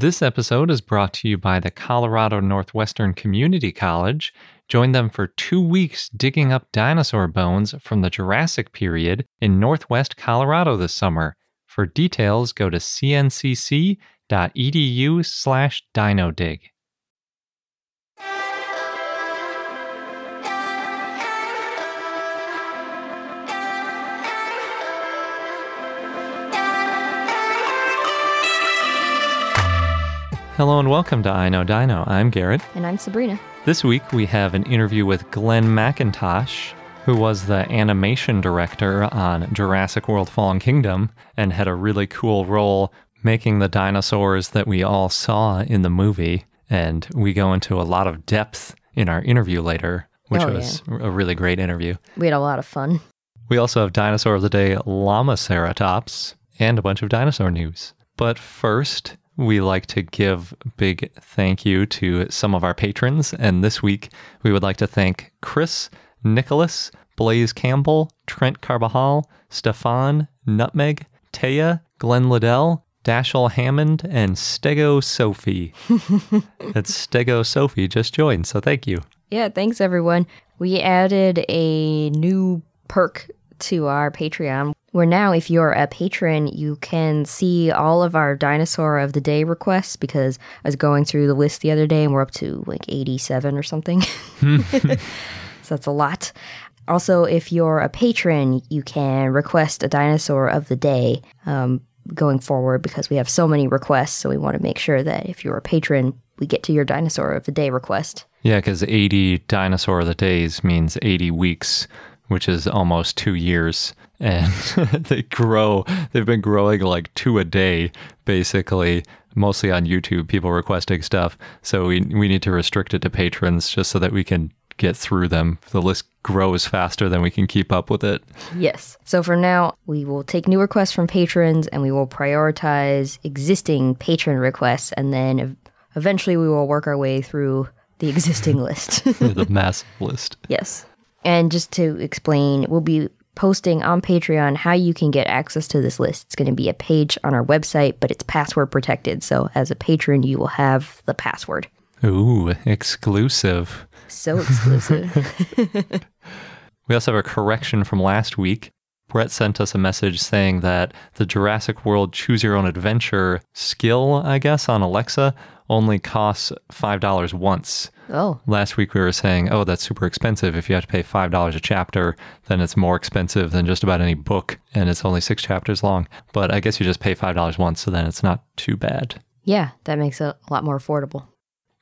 This episode is brought to you by the Colorado Northwestern Community College. Join them for two weeks digging up dinosaur bones from the Jurassic period in Northwest Colorado this summer. For details, go to cncc.edu slash dinodig. Hello and welcome to I Know Dino. I'm Garrett. And I'm Sabrina. This week we have an interview with Glen McIntosh, who was the animation director on Jurassic World Fallen Kingdom and had a really cool role making the dinosaurs that we all saw in the movie. And we go into a lot of depth in our interview later, which Oh, was a really great interview. We had a lot of fun. We also have Dinosaur of the Day Lamaceratops and a bunch of dinosaur news. But first, we like to give big thank you to some of our patrons. And this week, we would like to thank Chris, Nicholas, Blaze Campbell, Trent Carbajal, Stefan, Nutmeg, Taya, Glenn Liddell, Dashel Hammond, and Stego Sophie. That's Stego Sophie just joined, so thank you. Yeah, thanks everyone. We added a new perk to our Patreon where now if you're a patron, you can see all of our dinosaur of the day requests because I was going through the list the other day and we're up to like 87 or something. so that's a lot. Also, if you're a patron, you can request a dinosaur of the day um, going forward because we have so many requests. So we want to make sure that if you're a patron, we get to your dinosaur of the day request. Yeah, because 80 dinosaur of the days means 80 weeks, which is almost two years. And they grow, they've been growing like two a day, basically, mostly on YouTube, people requesting stuff. So we, we need to restrict it to patrons just so that we can get through them. The list grows faster than we can keep up with it. Yes. So for now, we will take new requests from patrons and we will prioritize existing patron requests and then eventually we will work our way through the existing list. the massive list. yes. And just to explain, we'll be posting on Patreon how you can get access to this list. It's going to be a page on our website, but it's password protected. So as a patron, you will have the password. Ooh, exclusive. So exclusive. We also have a correction from last week. Brett sent us a message saying that the Jurassic World Choose Your Own Adventure skill, I guess, on Alexa only costs $5 once. oh, Last week we were saying, oh, that's super expensive. If you have to pay $5 a chapter, then it's more expensive than just about any book, and it's only six chapters long. But I guess you just pay $5 once, so then it's not too bad. yeah, that makes it a lot more affordable.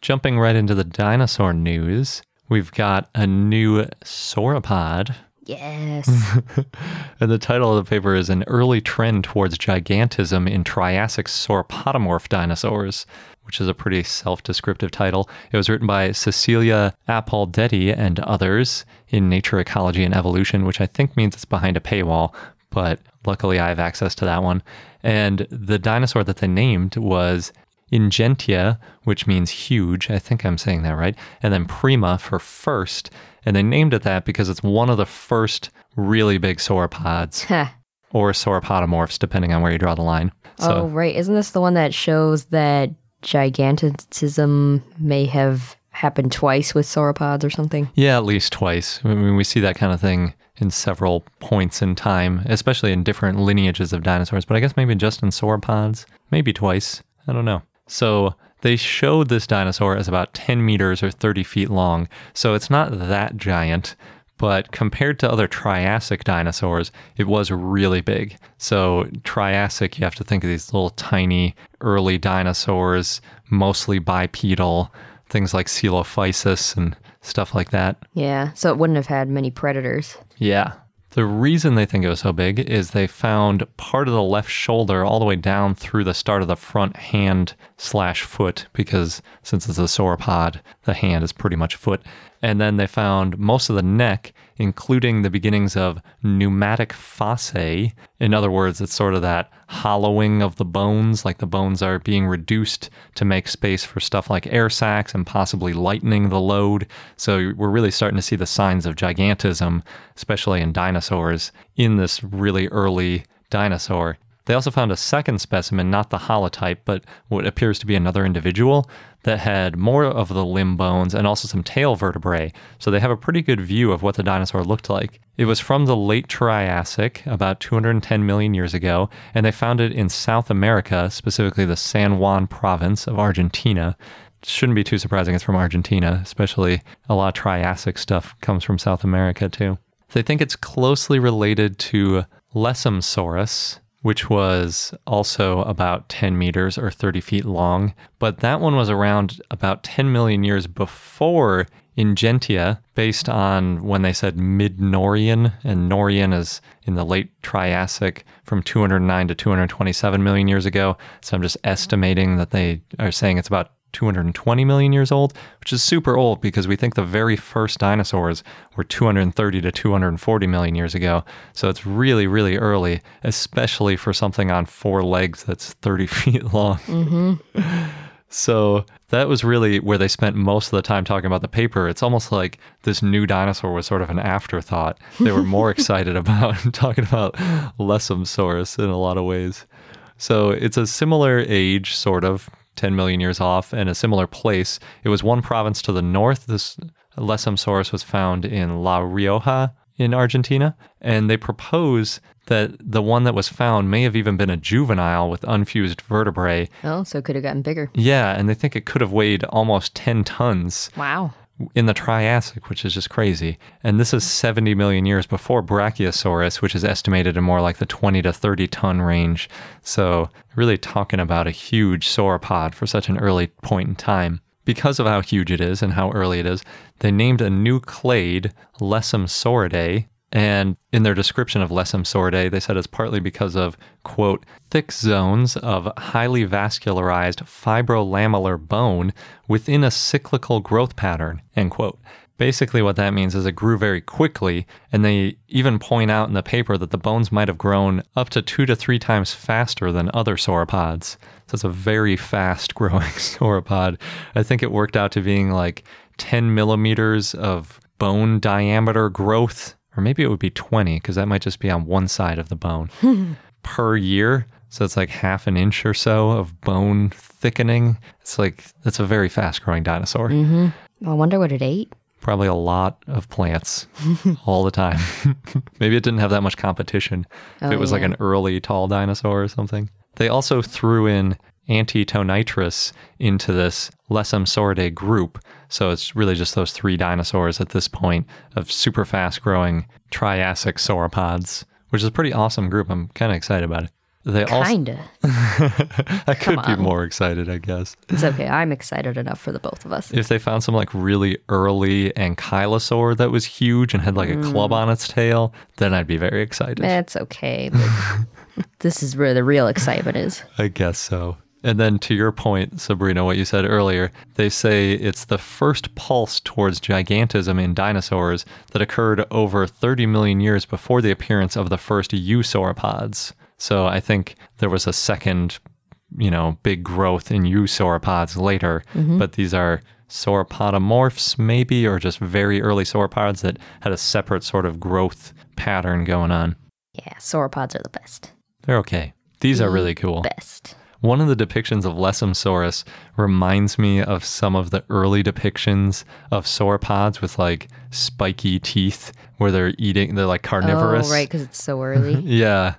Jumping right into the dinosaur news, we've got a new sauropod Yes. And the title of the paper is An Early Trend Towards Gigantism in Triassic Sauropodomorph Dinosaurs, which is a pretty self descriptive title. It was written by Cecilia Apaldetti and others in Nature, Ecology, and Evolution, which I think means it's behind a paywall, but luckily I have access to that one. And the dinosaur that they named was Ingentia, which means huge. I think I'm saying that right. And then Prima for first. And they named it that because it's one of the first really big sauropods or sauropodomorphs, depending on where you draw the line. So, oh, right. Isn't this the one that shows that gigantism may have happened twice with sauropods or something? yeah, at least twice. I mean, we see that kind of thing in several points in time, especially in different lineages of dinosaurs, but I guess maybe just in sauropods, maybe twice. I don't know. So, they showed this dinosaur as about 10 meters or 30 feet long, so it's not that giant. But compared to other Triassic dinosaurs, it was really big. So, Triassic, you have to think of these little tiny early dinosaurs, mostly bipedal, things like Coelophysis and stuff like that. Yeah, so it wouldn't have had many predators. Yeah. The reason they think it was so big is they found part of the left shoulder all the way down through the start of the front hand slash foot, because since it's a sauropod, the hand is pretty much foot. And then they found most of the neck, including the beginnings of pneumatic fossae. In other words, it's sort of that hollowing of the bones, like the bones are being reduced to make space for stuff like air sacs and possibly lightening the load. So we're really starting to see the signs of gigantism, especially in dinosaurs, in this really early dinosaur. They also found a second specimen, not the holotype, but what appears to be another individual that had more of the limb bones and also some tail vertebrae. So they have a pretty good view of what the dinosaur looked like. It was from the late Triassic, about 210 million years ago, and they found it in South America, specifically the San Juan province of Argentina shouldn't be too surprising it's from Argentina, especially a lot of Triassic stuff comes from South America too. They think it's closely related to Lessemsaurus, which was also about 10 meters or 30 feet long, but that one was around about 10 million years before Ingentia, based on when they said mid Norian, and Norian is in the late Triassic from 209 to 227 million years ago. So I'm just estimating that they are saying it's about 220 million years old, which is super old because we think the very first dinosaurs were 230 to 240 million years ago. So it's really, really early, especially for something on four legs that's 30 feet long. Mm-hmm. so that was really where they spent most of the time talking about the paper. It's almost like this new dinosaur was sort of an afterthought. They were more excited about talking about Lessemsaurus in a lot of ways. So it's a similar age, sort of, 10 million years off in a similar place. It was one province to the north. This Lessemsaurus was found in La Rioja in Argentina, and they propose that the one that was found may have even been a juvenile with unfused vertebrae. Oh, so it could have gotten bigger. Yeah, and they think it could have weighed almost 10 tons. Wow in the Triassic, which is just crazy. And this is 70 million years before Brachiosaurus, which is estimated in more like the 20 to 30 ton range. So, really talking about a huge sauropod for such an early point in time. Because of how huge it is and how early it is, they named a new clade Lessemsauridae and in their description of Lessem Lessemsauridae, they said it's partly because of, quote, thick zones of highly vascularized fibrolamellar bone within a cyclical growth pattern, end quote. Basically, what that means is it grew very quickly, and they even point out in the paper that the bones might have grown up to two to three times faster than other sauropods. So it's a very fast growing sauropod. I think it worked out to being like 10 millimeters of bone diameter growth or maybe it would be 20 because that might just be on one side of the bone per year. So it's like half an inch or so of bone thickening. It's like, that's a very fast growing dinosaur. Mm-hmm. I wonder what it ate. Probably a lot of plants all the time. maybe it didn't have that much competition. If oh, it was yeah. like an early tall dinosaur or something. They also threw in Antetonitrus into this Lessemsauridae group. So it's really just those three dinosaurs at this point of super fast growing Triassic sauropods, which is a pretty awesome group. I'm kind of excited about it. They Kinda. I could be more excited, I guess. It's okay. I'm excited enough for the both of us. If they found some like really early ankylosaur that was huge and had like mm. a club on its tail, then I'd be very excited. That's okay. this is where the real excitement is. I guess so. And then to your point, Sabrina, what you said earlier, they say it's the first pulse towards gigantism in dinosaurs that occurred over 30 million years before the appearance of the first eusauropods. So I think there was a second, you know, big growth in eusauropods later, mm-hmm. but these are sauropodomorphs maybe or just very early sauropods that had a separate sort of growth pattern going on. Yeah, sauropods are the best. They're okay. These the are really cool. Best. One of the depictions of Lessemsaurus reminds me of some of the early depictions of sauropods with like spiky teeth where they're eating, they're like carnivorous. Oh, right, because it's so early. yeah.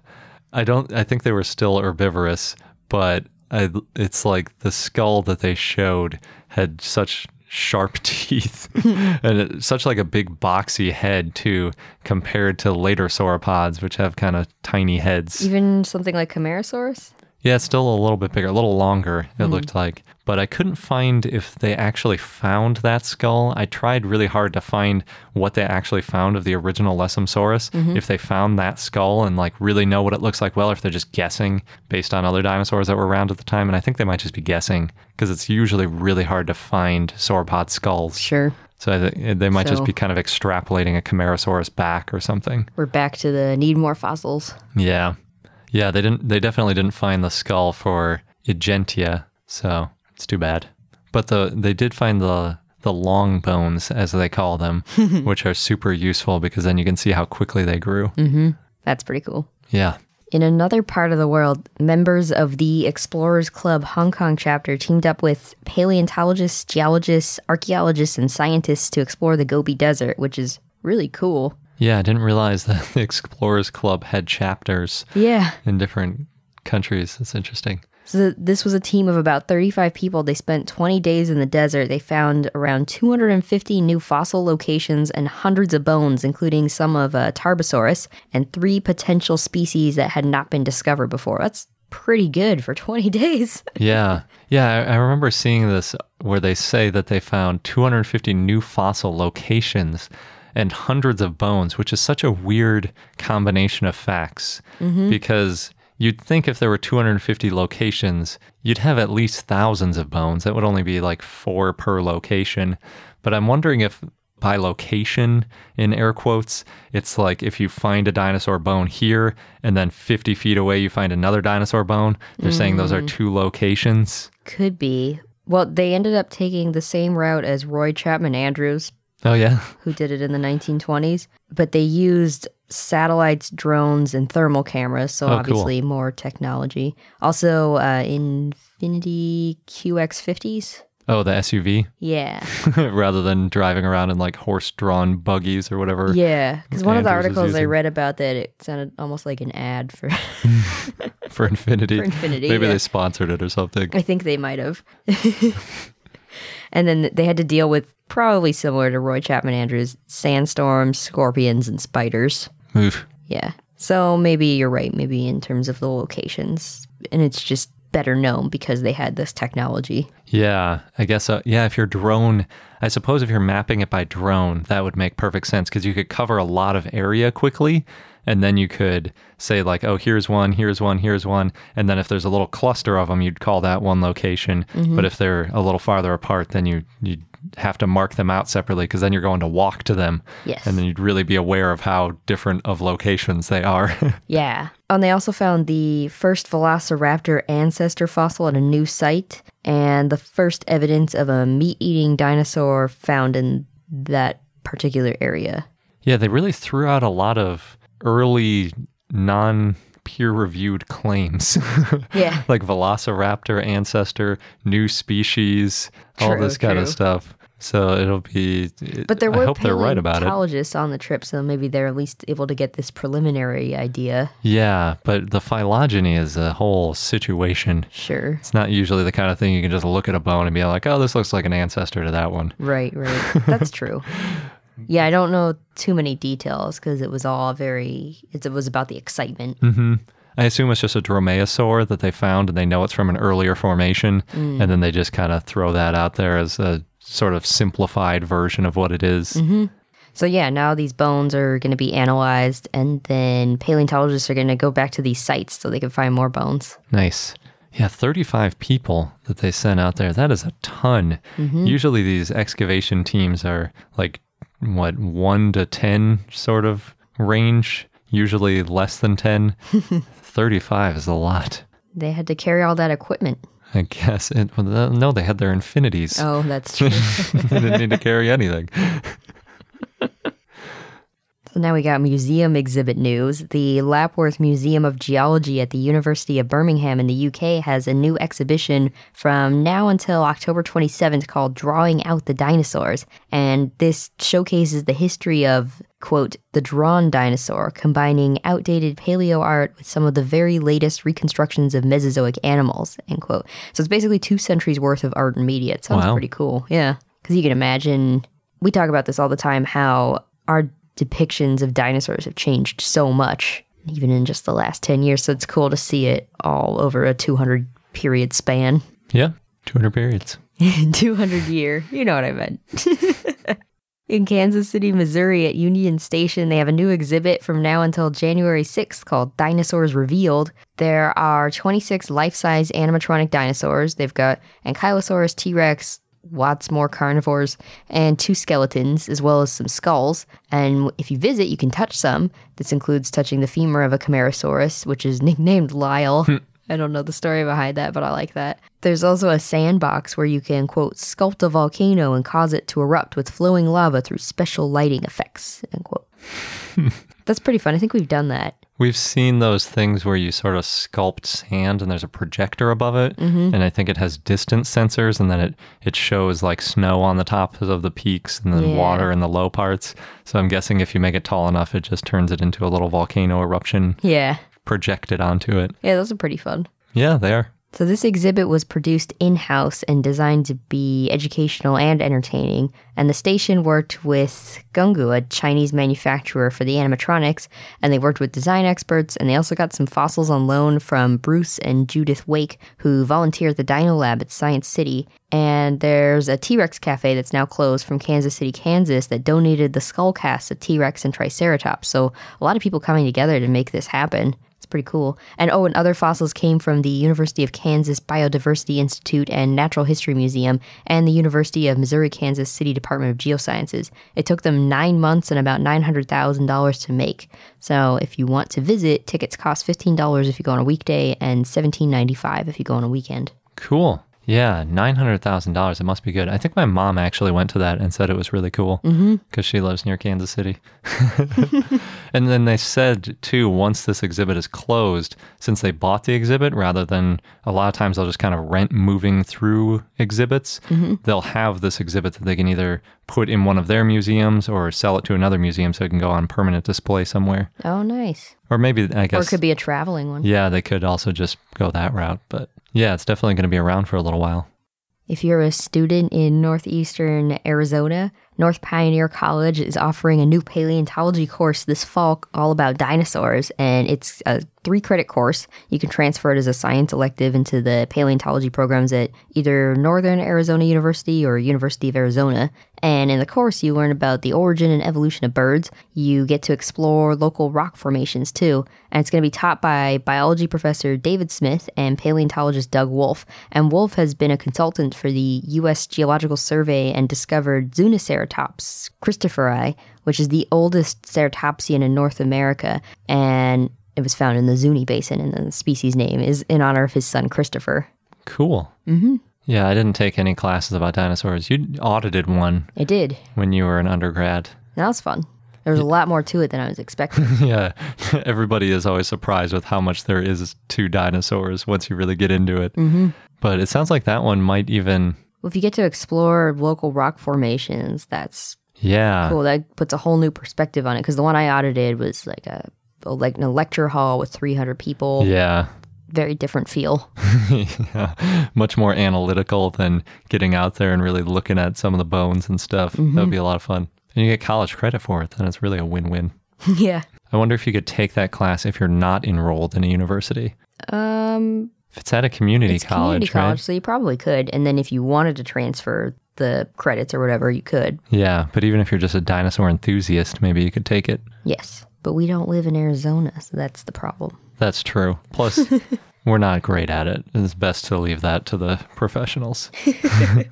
I don't, I think they were still herbivorous, but I, it's like the skull that they showed had such sharp teeth and it, such like a big boxy head too compared to later sauropods which have kind of tiny heads even something like Camarasaurus yeah, it's still a little bit bigger, a little longer, it mm looked like. But I couldn't find if they actually found that skull. I tried really hard to find what they actually found of the original Lessemsaurus. Mm-hmm. If they found that skull and like really know what it looks like well, if they're just guessing based on other dinosaurs that were around at the time. And I think they might just be guessing because it's usually really hard to find sauropod skulls. Sure. So they might so, just be kind of extrapolating a Camarasaurus back or something. We're back to the need more fossils. Yeah. Yeah, they didn't. They definitely didn't find the skull for Ingentia, so it's too bad. But the they did find the the long bones, as they call them, which are super useful because then you can see how quickly they grew. Mm-hmm. That's pretty cool. Yeah. In another part of the world, members of the Explorers Club Hong Kong chapter teamed up with paleontologists, geologists, archaeologists, and scientists to explore the Gobi Desert, which is really cool. Yeah, I didn't realize that the Explorers Club had chapters Yeah. in different countries. That's interesting. So this was a team of about 35 people. They spent 20 days in the desert. They found around 250 new fossil locations and hundreds of bones, including some of uh, Tarbosaurus and three potential species that had not been discovered before. That's pretty good for 20 days. Yeah. Yeah, I, I remember seeing this where they say that they found 250 new fossil locations and hundreds of bones, which is such a weird combination of facts mm-hmm. because you'd think if there were 250 locations, you'd have at least thousands of bones. That would only be like four per location. But I'm wondering if by location, in air quotes, it's like if you find a dinosaur bone here and then 50 feet away you find another dinosaur bone, they're saying those are mm. two locations. Could be. Well, they ended up taking the same route as Roy Chapman Andrews, Oh, yeah. who did it in the 1920s, but they used satellites, drones, and thermal cameras, so Oh, cool. obviously more technology. Also, uh, Infiniti QX50s. Oh, the SUV Yeah. rather than driving around in like horse drawn buggies or whatever. Yeah. Because one of the articles I read about that, it sounded almost like an ad for. For Infiniti. For Infinity, Maybe yeah. they sponsored it or something. I think they might have. and then they had to deal with probably similar to Roy Chapman Andrews sandstorms, scorpions, and spiders. Oof. Yeah. So maybe you're right, maybe in terms of the locations. And it's just better known because they had this technology. Yeah, I guess. Uh, yeah, if you're drone, I suppose if you're mapping it by drone, that would make perfect sense because you could cover a lot of area quickly. And then you could say, like, oh, here's one, here's one, here's one. And then if there's a little cluster of them, you'd call that one location. Mm-hmm. But if they're a little farther apart, then you, you'd have to mark them out separately because then you're going to walk to them. Yes. And then you'd really be aware of how different of locations they are. Yeah. And they also found the first velociraptor ancestor fossil at a new site and the first evidence of a meat eating dinosaur found in that particular area. Yeah, they really threw out a lot of early non peer reviewed claims. Yeah. like Velociraptor ancestor, new species, all True, this kind of stuff. So it'll be. But there I were hope they're right about it. paleontologists on the trip, so maybe they're at least able to get this preliminary idea. Yeah, but the phylogeny is a whole situation. Sure. It's not usually the kind of thing you can just look at a bone and be like, oh, this looks like an ancestor to that one. Right, right. That's true. Yeah, I don't know too many details because it was all very, it was about the excitement. I assume it's just a dromaeosaur that they found and they know it's from an earlier formation. Mm. And then they just kind of throw that out there as a sort of simplified version of what it is. Mm-hmm. So, yeah, now these bones are going to be analyzed, and then paleontologists are going to go back to these sites so they can find more bones. Nice. Yeah, 35 people that they sent out there. That is a ton. Mm-hmm. Usually these excavation teams are like, what, one to 10 sort of range, usually less than 10. 35 is a lot. They had to carry all that equipment. I guess. It, well, no, they had their infinities. Oh, that's true. they didn't need to carry anything. So now we got museum exhibit news. The Lapworth Museum of Geology at the University of Birmingham in the UK has a new exhibition from now until October 27th called Drawing Out the Dinosaurs. And this showcases the history of, quote, the drawn dinosaur, combining outdated paleo art with some of the very latest reconstructions of Mesozoic animals, end quote. So it's basically two centuries worth of art and media. It sounds Wow. pretty cool. Yeah. Because you can imagine, we talk about this all the time, how our depictions of dinosaurs have changed so much, even in just the last 10 years. So it's cool to see it all over a 200 period span. Yeah, 200 periods. 200 year. You know what I meant. In Kansas City, Missouri, at Union Station, they have a new exhibit from now until January 6th called Dinosaurs Revealed. There are 26 life size animatronic dinosaurs. They've got Ankylosaurus, T Rex, lots more carnivores, and two skeletons, as well as some skulls. And if you visit, you can touch some. This includes touching the femur of a Camarasaurus, which is nicknamed Lyle. Hmm. I don't know the story behind that, but I like that. There's also a sandbox where you can, quote, sculpt a volcano and cause it to erupt with flowing lava through special lighting effects, end quote. That's pretty fun. I think we've done that. We've seen those things where you sort of sculpt sand and there's a projector above it. Mm-hmm. And I think it has distance sensors and then it, it shows like snow on the tops of the peaks and then Yeah. water in the low parts. So I'm guessing if you make it tall enough, it just turns it into a little volcano eruption Yeah. projected onto it. Yeah, those are pretty fun. Yeah, they are. So, this exhibit was produced in house and designed to be educational and entertaining. And the station worked with Gungu, a Chinese manufacturer for the animatronics, and they worked with design experts. And they also got some fossils on loan from Bruce and Judith Wake, who volunteer at the Dino Lab at Science City. And there's a T Rex cafe that's now closed from Kansas City, Kansas, that donated the skull casts of T Rex and Triceratops. So, a lot of people coming together to make this happen. Pretty cool. And oh, and other fossils came from the University of Kansas Biodiversity Institute and Natural History Museum and the University of Missouri Kansas City Department of Geosciences. It took them nine months and about $900,000 to make. So if you want to visit, tickets cost $15 if you go on a weekday and $17.95 if you go on a weekend. Cool. Yeah, $900,000. It must be good. I think my mom actually went to that and said it was really cool mm-hmm. because she lives near Kansas City. and then they said, too, once this exhibit is closed, since they bought the exhibit rather than a lot of times they'll just kind of rent moving through exhibits, mm-hmm. they'll have this exhibit that they can either put in one of their museums or sell it to another museum so it can go on permanent display somewhere. Oh, nice. Or maybe, I Or guess. it could be a traveling one. Yeah, they could also just go that route. But yeah, it's definitely going to be around for a little while. If you're a student in northeastern Arizona, Northland Pioneer College is offering a new paleontology course this fall all about dinosaurs, and it's a three credit course. You can transfer it as a science elective into the paleontology programs at either Northern Arizona University or University of Arizona. And in the course, you learn about the origin and evolution of birds. You get to explore local rock formations too. And it's going to be taught by biology professor David Smith and paleontologist Doug Wolfe. And Wolfe has been a consultant for the U.S. Geological Survey and discovered Zuniceratops christopheri, which is the oldest ceratopsian in North America. And it was found in the Zuni Basin, and the species name is in honor of his son Christopher. Cool. Mm-hmm. Yeah, I didn't take any classes about dinosaurs. You audited one It did. when you were an undergrad. That was fun. There was a lot more to it than I was expecting. yeah, everybody is always surprised with how much there is to dinosaurs once you really get into it. Mm-hmm. But it sounds like that one might even, Well, if you get to explore local rock formations, that's yeah. cool. That puts a whole new perspective on it. Because the one I audited was like a like a lecture hall with 300 people. Yeah. Very different feel. yeah. Much more analytical than getting out there and really looking at some of the bones and stuff. That would be a lot of fun. And you get college credit for it, then it's really a win win. yeah. I wonder if you could take that class if you're not enrolled in a university. Um, If it's at a community it's college, community college, right? so you probably could. And then if you wanted to transfer the credits or whatever, you could. Yeah, but even if you're just a dinosaur enthusiast, maybe you could take it. Yes, but we don't live in Arizona, so that's the problem. That's true. Plus, we're not great at it. It's best to leave that to the professionals.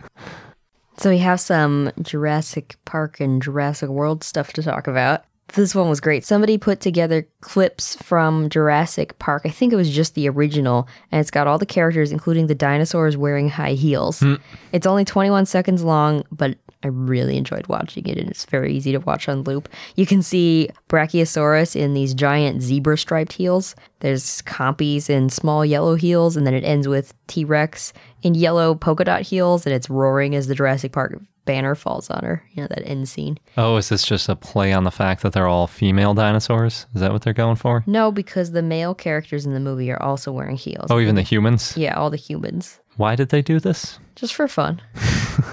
So we have some Jurassic Park and Jurassic World stuff to talk about. This one was great. Somebody put together clips from Jurassic Park. I think it was just the original, and it's got all the characters, including the dinosaurs wearing high heels. Hmm. It's only 21 seconds long, but I really enjoyed watching it, and it's very easy to watch on loop. You can see Brachiosaurus in these giant zebra striped heels. There's Compies in small yellow heels, and then it ends with T Rex in yellow polka dot heels, and it's roaring as the Jurassic Park banner falls on her. You know, that end scene. Oh, is this just a play on the fact that they're all female dinosaurs? Is that what they're going for? No, because the male characters in the movie are also wearing heels. Oh, even the humans? Yeah, all the humans. Why did they do this? Just for fun,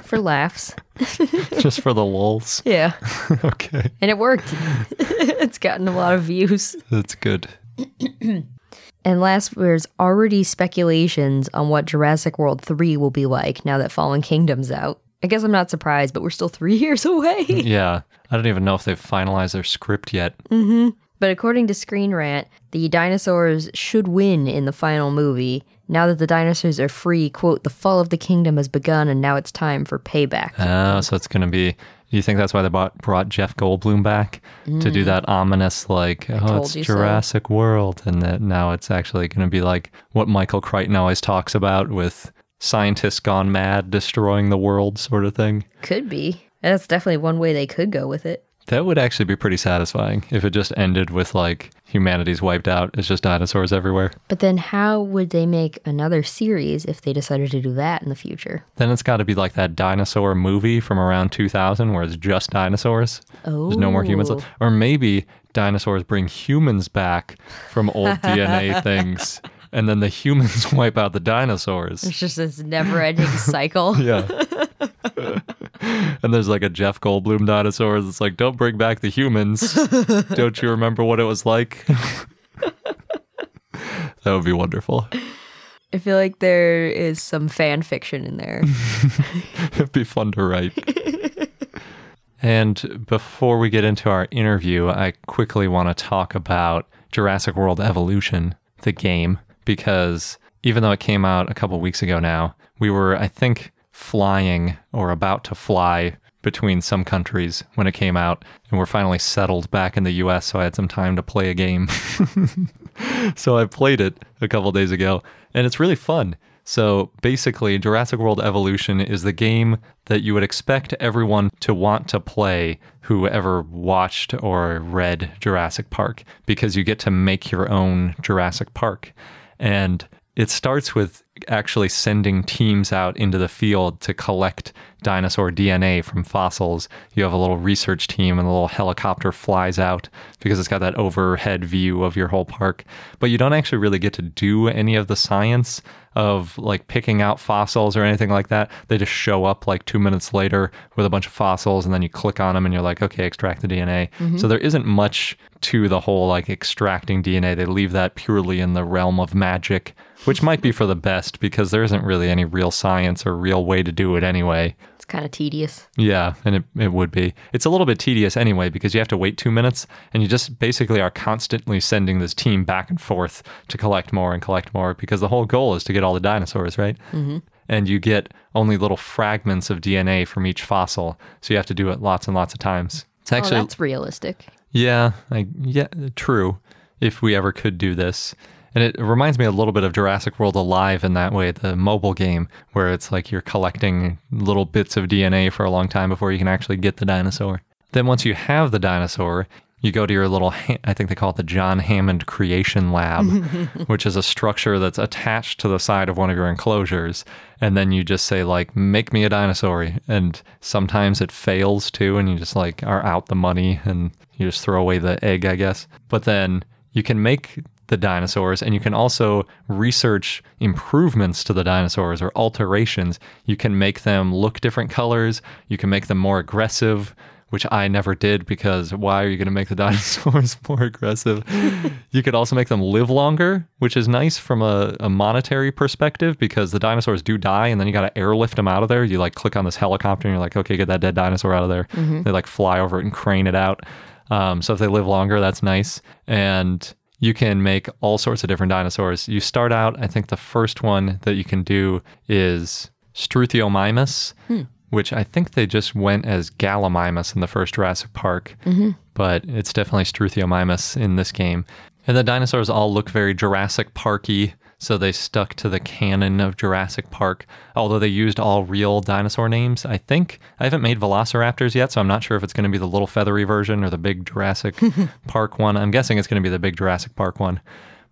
for laughs. Just for the lulz? Yeah, okay. and it worked. it's gotten a lot of views. That's good. And last, there's already speculations on what Jurassic World 3 will be like now that Fallen Kingdom's out. I guess I'm not surprised, but we're still three years away. Yeah. I don't even know if they've finalized their script yet. Mm-hmm. But according to Screen Rant, the dinosaurs should win in the final movie. Now that the dinosaurs are free, quote, the fall of the kingdom has begun and now it's time for payback. Oh, so it's going to be. Do you think that's why they bought, brought Jeff Goldblum back to do mm. that ominous, like, oh, it's you so. Jurassic World, and that now it's actually going to be like what Michael Crichton always talks about with scientists gone mad, destroying the world, sort of thing. Could be. That's definitely one way they could go with it. That would actually be pretty satisfying if it just ended with like humanity's wiped out. It's just dinosaurs everywhere. But then how would they make another series if they decided to do that in the future? Then it's got to be like that dinosaur movie from around 2000 where it's just dinosaurs. Oh. There's no more humans. Oh. left. Or maybe dinosaurs bring humans back from old DNA things and then the humans wipe out the dinosaurs. It's just this never-ending cycle. Yeah. and there's like a Jeff Goldblum dinosaur that's like, don't bring back the humans. don't you remember what it was like? that would be wonderful. I feel like there is some fan fiction in there. It'd be fun to write. and before we get into our interview, I quickly want to talk about Jurassic World Evolution, the game, because even though it came out a couple weeks ago now, we were, I think, flying or about to fly between some countries when it came out, and we're finally settled back in the US, so I had some time to play a game. so I played it a couple days ago, and it's really fun. So basically, Jurassic World Evolution is the game that you would expect everyone to want to play who ever watched or read Jurassic Park because you get to make your own Jurassic Park. And it starts with actually sending teams out into the field to collect dinosaur DNA from fossils. You have a little research team, and a little helicopter flies out because it's got that overhead view of your whole park. But you don't actually really get to do any of the science of like picking out fossils or anything like that. They just show up like two minutes later with a bunch of fossils, and then you click on them and you're like, okay, extract the DNA. Mm-hmm. So there isn't much to the whole like extracting DNA. They leave that purely in the realm of magic, which might be for the best because there isn't really any real science or real way to do it anyway. It's kind of tedious. Yeah, and it, it would be. It's a little bit tedious anyway because you have to wait two minutes and you just basically are constantly sending this team back and forth to collect more and collect more because the whole goal is to get all the dinosaurs, right? Mm-hmm. And you get only little fragments of DNA from each fossil. So you have to do it lots and lots of times. It's actually, oh, that's realistic. yeah, I, yeah, true. If we ever could do this. And it reminds me a little bit of Jurassic World Alive in that way, the mobile game, where it's like you're collecting little bits of DNA for a long time before you can actually get the dinosaur. Then once you have the dinosaur, you go to your little, I think they call it the John Hammond Creation Lab, which is a structure that's attached to the side of one of your enclosures. And then you just say, like, make me a dinosaur. And sometimes it fails too, and you just like are out the money and you just throw away the egg, I guess. But then you can make the dinosaurs and you can also research improvements to the dinosaurs or alterations. You can make them look different colors, you can make them more aggressive, which I never did because why are you going to make the dinosaurs more aggressive? you could also make them live longer, which is nice from a, a monetary perspective because the dinosaurs do die and then you got to airlift them out of there. You like click on this helicopter and you're like, okay, get that dead dinosaur out of there. They like fly over it and crane it out. Um, so if they live longer, that's nice. And you can make all sorts of different dinosaurs. You start out, I think the first one that you can do is Struthiomimus, hmm. which I think they just went as Gallimimus in the first Jurassic Park, mm-hmm. but it's definitely Struthiomimus in this game. And the dinosaurs all look very Jurassic Parky, so they stuck to the canon of Jurassic Park, although they used all real dinosaur names. I think I haven't made Velociraptors yet, so I'm not sure if it's going to be the little feathery version or the big Jurassic Park one. I'm guessing it's going to be the big Jurassic Park one.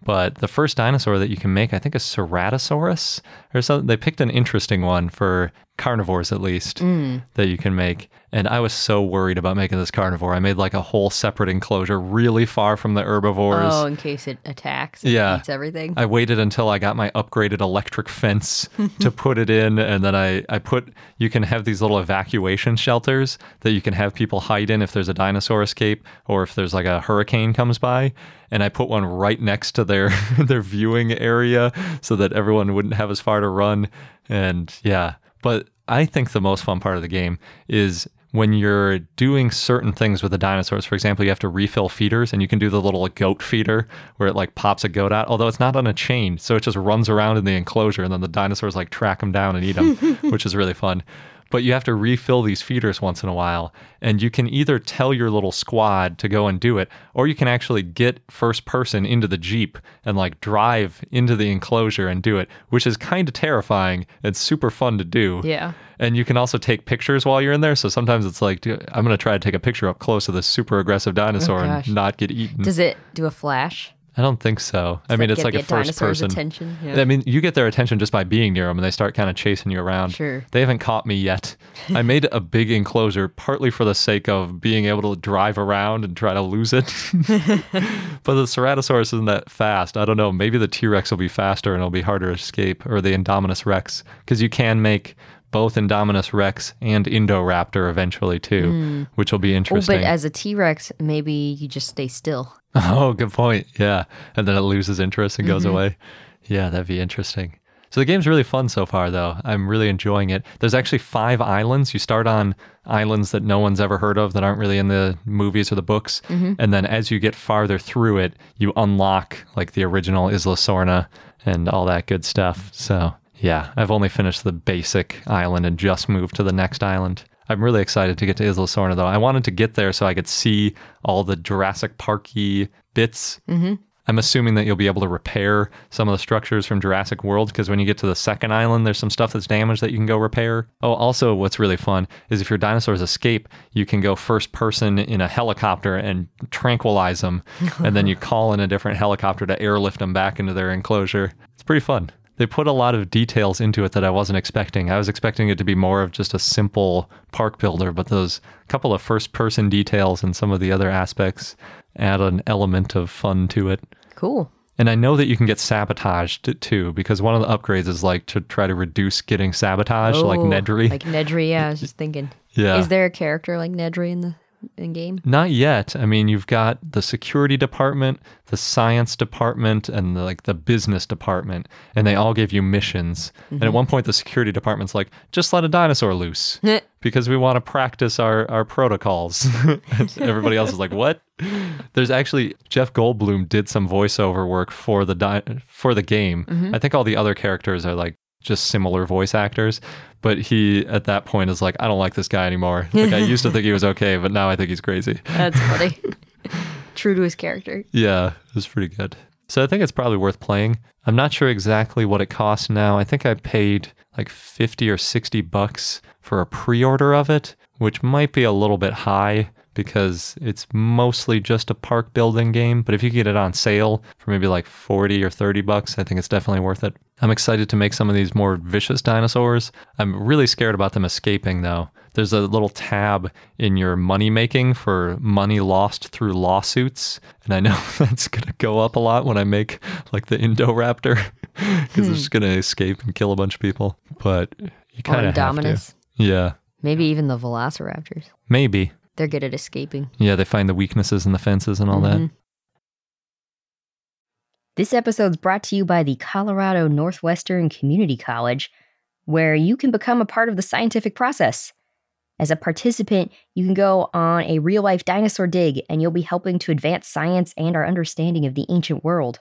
But the first dinosaur that you can make, I think, is Ceratosaurus or something. They picked an interesting one for carnivores, at least, mm. that you can make. And I was so worried about making this carnivore. I made like a whole separate enclosure really far from the herbivores. Oh, in case it attacks and Yeah. eats everything. I waited until I got my upgraded electric fence to put it in, and then I, I put you can have these little evacuation shelters that you can have people hide in if there's a dinosaur escape or if there's like a hurricane comes by. And I put one right next to their their viewing area so that everyone wouldn't have as far to run. And yeah, but I think the most fun part of the game is when you're doing certain things with the dinosaurs. For example, you have to refill feeders and you can do the little goat feeder where it like pops a goat out, although it's not on a chain. So it just runs around in the enclosure and then the dinosaurs like track them down and eat them, which is really fun. But you have to refill these feeders once in a while. And you can either tell your little squad to go and do it, or you can actually get first person into the Jeep and like drive into the enclosure and do it, which is kind of terrifying. It's super fun to do. Yeah. And you can also take pictures while you're in there. So sometimes it's like, I'm going to try to take a picture up close of this super aggressive dinosaur oh, and not get eaten. Does it do a flash? I don't think so. I mean, it's like a first person. attention. Yeah. I mean, you get their attention just by being near them and they start kind of chasing you around. Sure. They haven't caught me yet. I made a big enclosure partly for the sake of being able to drive around and try to lose it. but the Ceratosaurus isn't that fast. I don't know. Maybe the T Rex will be faster and it'll be harder to escape, or the Indominus Rex, because you can make both Indominus Rex and Indoraptor eventually too, hmm. which will be Oh, interesting. but as a T Rex, maybe you just stay still. Oh, good point. Yeah. And then it loses interest and goes mm-hmm. away. Yeah, that'd be interesting. So the game's really fun so far, though. I'm really enjoying it. There's actually five islands. You start on islands that no one's ever heard of that aren't really in the movies or the books. Mm-hmm. And then as you get farther through it, you unlock like the original Isla Sorna and all that good stuff. So yeah, I've only finished the basic island and just moved to the next island. I'm really excited to get to Isla Sorna though. I wanted to get there so I could see all the Jurassic Parky bits. Mm-hmm. I'm assuming that you'll be able to repair some of the structures from Jurassic World because when you get to the second island, there's some stuff that's damaged that you can go repair. Oh, also, what's really fun is if your dinosaurs escape, you can go first person in a helicopter and tranquilize them, and then you call in a different helicopter to airlift them back into their enclosure. It's pretty fun they put a lot of details into it that I wasn't expecting. I was expecting it to be more of just a simple park builder, but those couple of first person details and some of the other aspects add an element of fun to it. Cool. And I know that you can get sabotaged too, because one of the upgrades is like to try to reduce getting sabotaged, like Oh, Nedry. Like Nedry, yeah, I was just thinking. yeah. Is there a character like Nedry in the in game? Not yet. I mean, you've got the security department, the science department, and the, like the business department, and they all give you missions. And at mm-hmm. one point, the security department's like, "Just let a dinosaur loose because we want to practice our our protocols." Everybody else is like, "What?" There's actually Jeff Goldblum did some voiceover work for the di- for the game. Mm-hmm. I think all the other characters are like just similar voice actors. But he at that point is like, I don't like this guy anymore. Like I used to think he was okay, but now I think he's crazy. That's funny. True to his character. Yeah, it was pretty good. So I think it's probably worth playing. I'm not sure exactly what it costs now. I think I paid like 50 or 60 bucks for a pre-order of it, which might be a little bit high because it's mostly just a park building game, but if you get it on sale for maybe like 40 or 30 bucks, I think it's definitely worth it. I'm excited to make some of these more vicious dinosaurs. I'm really scared about them escaping though. There's a little tab in your money making for money lost through lawsuits. And I know that's going to go up a lot when I make like the Indoraptor because it's just going to escape and kill a bunch of people. But you kind of have to. Yeah, Maybe even the Velociraptors. maybe. They're good at escaping. Yeah, they find the weaknesses in the fences and all that. Mm-hmm. This episode's brought to you by the Colorado Northwestern Community College, where you can become a part of the scientific process. As a participant, you can go on a real life dinosaur dig, and you'll be helping to advance science and our understanding of the ancient world.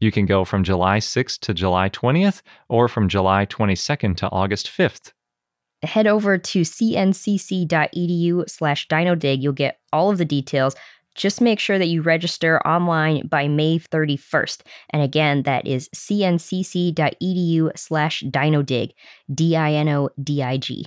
You can go from July 6th to July 20th or from July 22nd to August 5th. Head over to cncc.edu slash dinodig. You'll get all of the details. Just make sure that you register online by May 31st. And again, that is cncc.edu slash dinodig, D I N O D I G.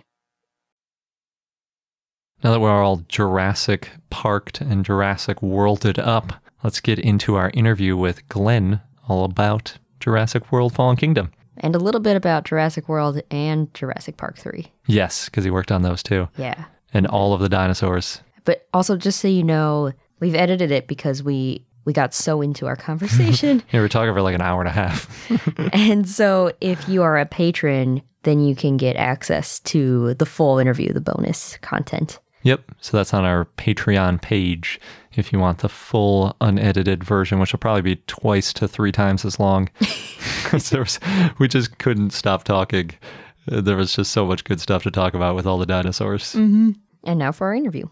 Now that we're all Jurassic parked and Jurassic worlded up, let's get into our interview with Glen all about Jurassic World Fallen Kingdom. And a little bit about Jurassic World and Jurassic Park 3. Yes, because he worked on those too. Yeah. And all of the dinosaurs. But also, just so you know, we've edited it because we we got so into our conversation. Yeah, we were talking for like an hour and a half. and so, if you are a patron, then you can get access to the full interview, the bonus content. Yep. So that's on our Patreon page if you want the full unedited version, which will probably be twice to three times as long. was, we just couldn't stop talking. There was just so much good stuff to talk about with all the dinosaurs. Mm-hmm. And now for our interview.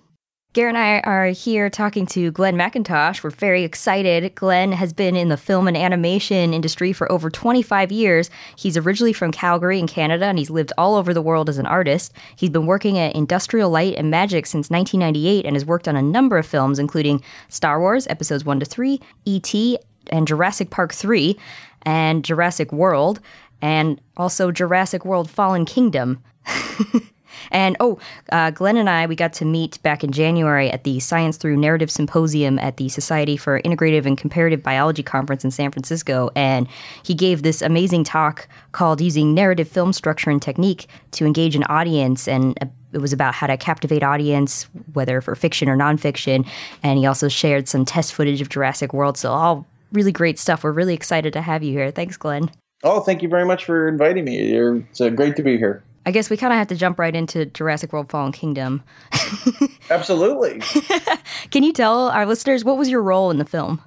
Garrett and I are here talking to Glen McIntosh. We're very excited. Glen has been in the film and animation industry for over 25 years. He's originally from Calgary in Canada and he's lived all over the world as an artist. He's been working at Industrial Light and Magic since 1998 and has worked on a number of films, including Star Wars Episodes 1 to 3, E.T., and Jurassic Park 3, and Jurassic World, and also Jurassic World Fallen Kingdom. And oh, uh, Glen and I, we got to meet back in January at the Science Through Narrative Symposium at the Society for Integrative and Comparative Biology Conference in San Francisco. And he gave this amazing talk called Using Narrative Film Structure and Technique to Engage an Audience. And uh, it was about how to captivate audience, whether for fiction or nonfiction. And he also shared some test footage of Jurassic World. So, all really great stuff. We're really excited to have you here. Thanks, Glen. Oh, thank you very much for inviting me. It's uh, great to be here. I guess we kind of have to jump right into Jurassic World Fallen Kingdom. Absolutely. Can you tell our listeners what was your role in the film?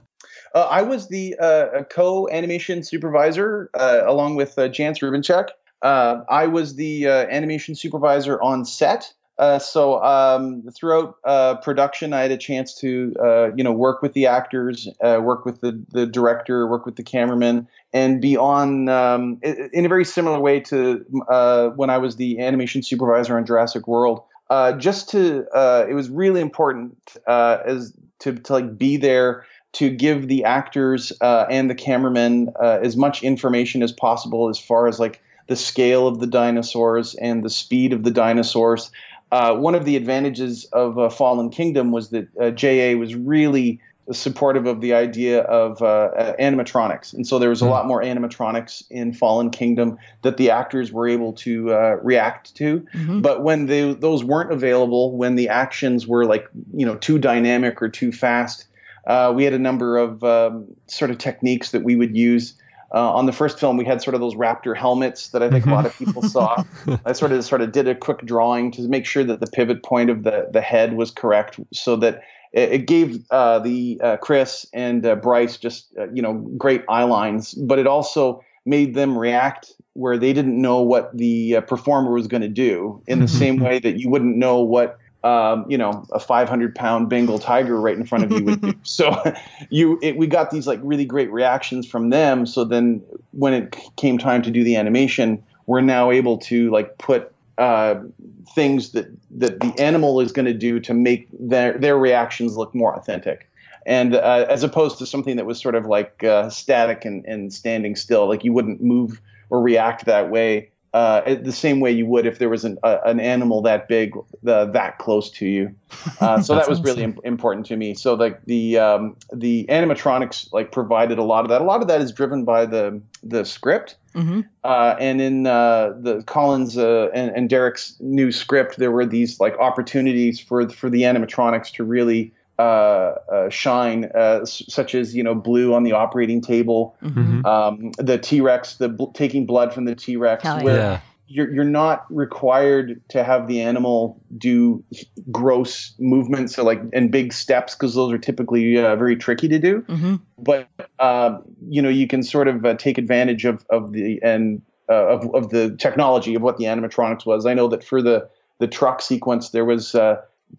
Uh, I was the uh, co animation supervisor uh, along with uh, Jance Rubinchik. Uh, I was the uh, animation supervisor on set. so um, throughout production, I had a chance to, you know, work with the actors, work with the, the director, work with the cameraman, and be on um, in a very similar way to uh, when I was the animation supervisor on Jurassic World. Uh, just to, uh, it was really important uh, as to, to like be there to give the actors uh, and the cameramen uh, as much information as possible as far as like the scale of the dinosaurs and the speed of the dinosaurs. one of the advantages of Fallen Kingdom was that JA was really supportive of the idea of uh, animatronics, and so there was a hmm. lot more animatronics in Fallen Kingdom that the actors were able to uh, react to. Mm-hmm. But when they, those weren't available, when the actions were like you know too dynamic or too fast, uh, we had a number of um, sort of techniques that we would use. Uh, on the first film, we had sort of those raptor helmets that I think mm-hmm. a lot of people saw. I sort of sort of did a quick drawing to make sure that the pivot point of the the head was correct, so that it gave uh, the uh, Chris and uh, Bryce just uh, you know great eye lines, but it also made them react where they didn't know what the uh, performer was going to do in the same way that you wouldn't know what um, you know a 500 pound Bengal tiger right in front of you would do. So you it, we got these like really great reactions from them. So then when it came time to do the animation, we're now able to like put uh, things that that the animal is going to do to make their their reactions look more authentic and uh, as opposed to something that was sort of like uh, static and, and standing still like you wouldn't move or react that way uh, the same way you would if there was an, uh, an animal that big, that close to you. Uh, so that was really Im- important to me. So like the um, the animatronics like provided a lot of that. A lot of that is driven by the the script. Mm-hmm. Uh, and in uh, the Colin's and, and Derek's new script, there were these like opportunities for for the animatronics to really uh, uh, shine, uh, such as you know blue on the operating table, mm-hmm. um, the T Rex, the bl- taking blood from the T Rex, where yeah. You're you're not required to have the animal do gross movements or like and big steps because those are typically uh, very tricky to do. Mm-hmm. But um, you know you can sort of uh, take advantage of of the and uh, of of the technology of what the animatronics was. I know that for the the truck sequence there was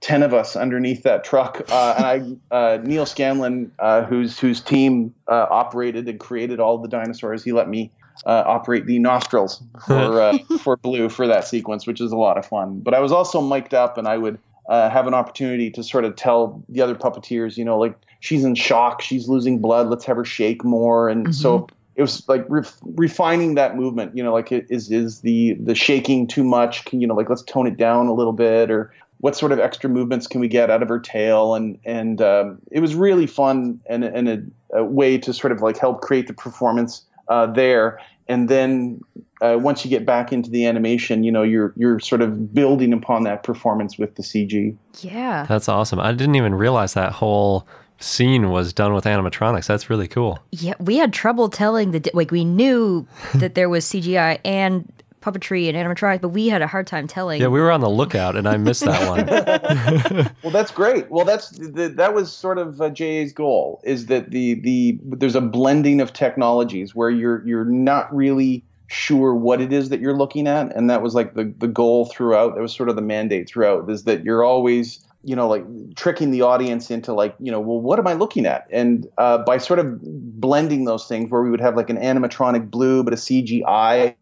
10 of us underneath that truck. Uh, and I, uh, Neal Scanlan, uh, whose, whose team uh, operated and created all the dinosaurs, he let me uh, operate the nostrils for, uh, for Blue for that sequence, which is a lot of fun. But I was also mic'd up and I would uh, have an opportunity to sort of tell the other puppeteers, you know, like she's in shock, she's losing blood, let's have her shake more. And mm-hmm. so it was like ref- refining that movement you know like is is the the shaking too much can you know like let's tone it down a little bit or what sort of extra movements can we get out of her tail, and and um, it was really fun and and a, a, way to sort of like help create the performance uh, there. And then uh, once you get back into the animation, you know you're you're sort of building upon that performance with the CG. Yeah, That's awesome. I didn't even realize that whole scene was done with animatronics. That's really cool. yeah. We had trouble telling the di- like we knew that there was CGI and puppetry and animatronic, but we had a hard time telling. Yeah, we were on the lookout, and I missed that one. Well, that's great. Well, that's the, that was sort of uh, JA's goal is that the the there's a blending of technologies where you're you're not really sure what it is that you're looking at, and that was like the the goal throughout. That was sort of the mandate throughout is that you're always you know like tricking the audience into like you know well what am I looking at, and uh, by sort of blending those things where we would have like an animatronic blue but a CGI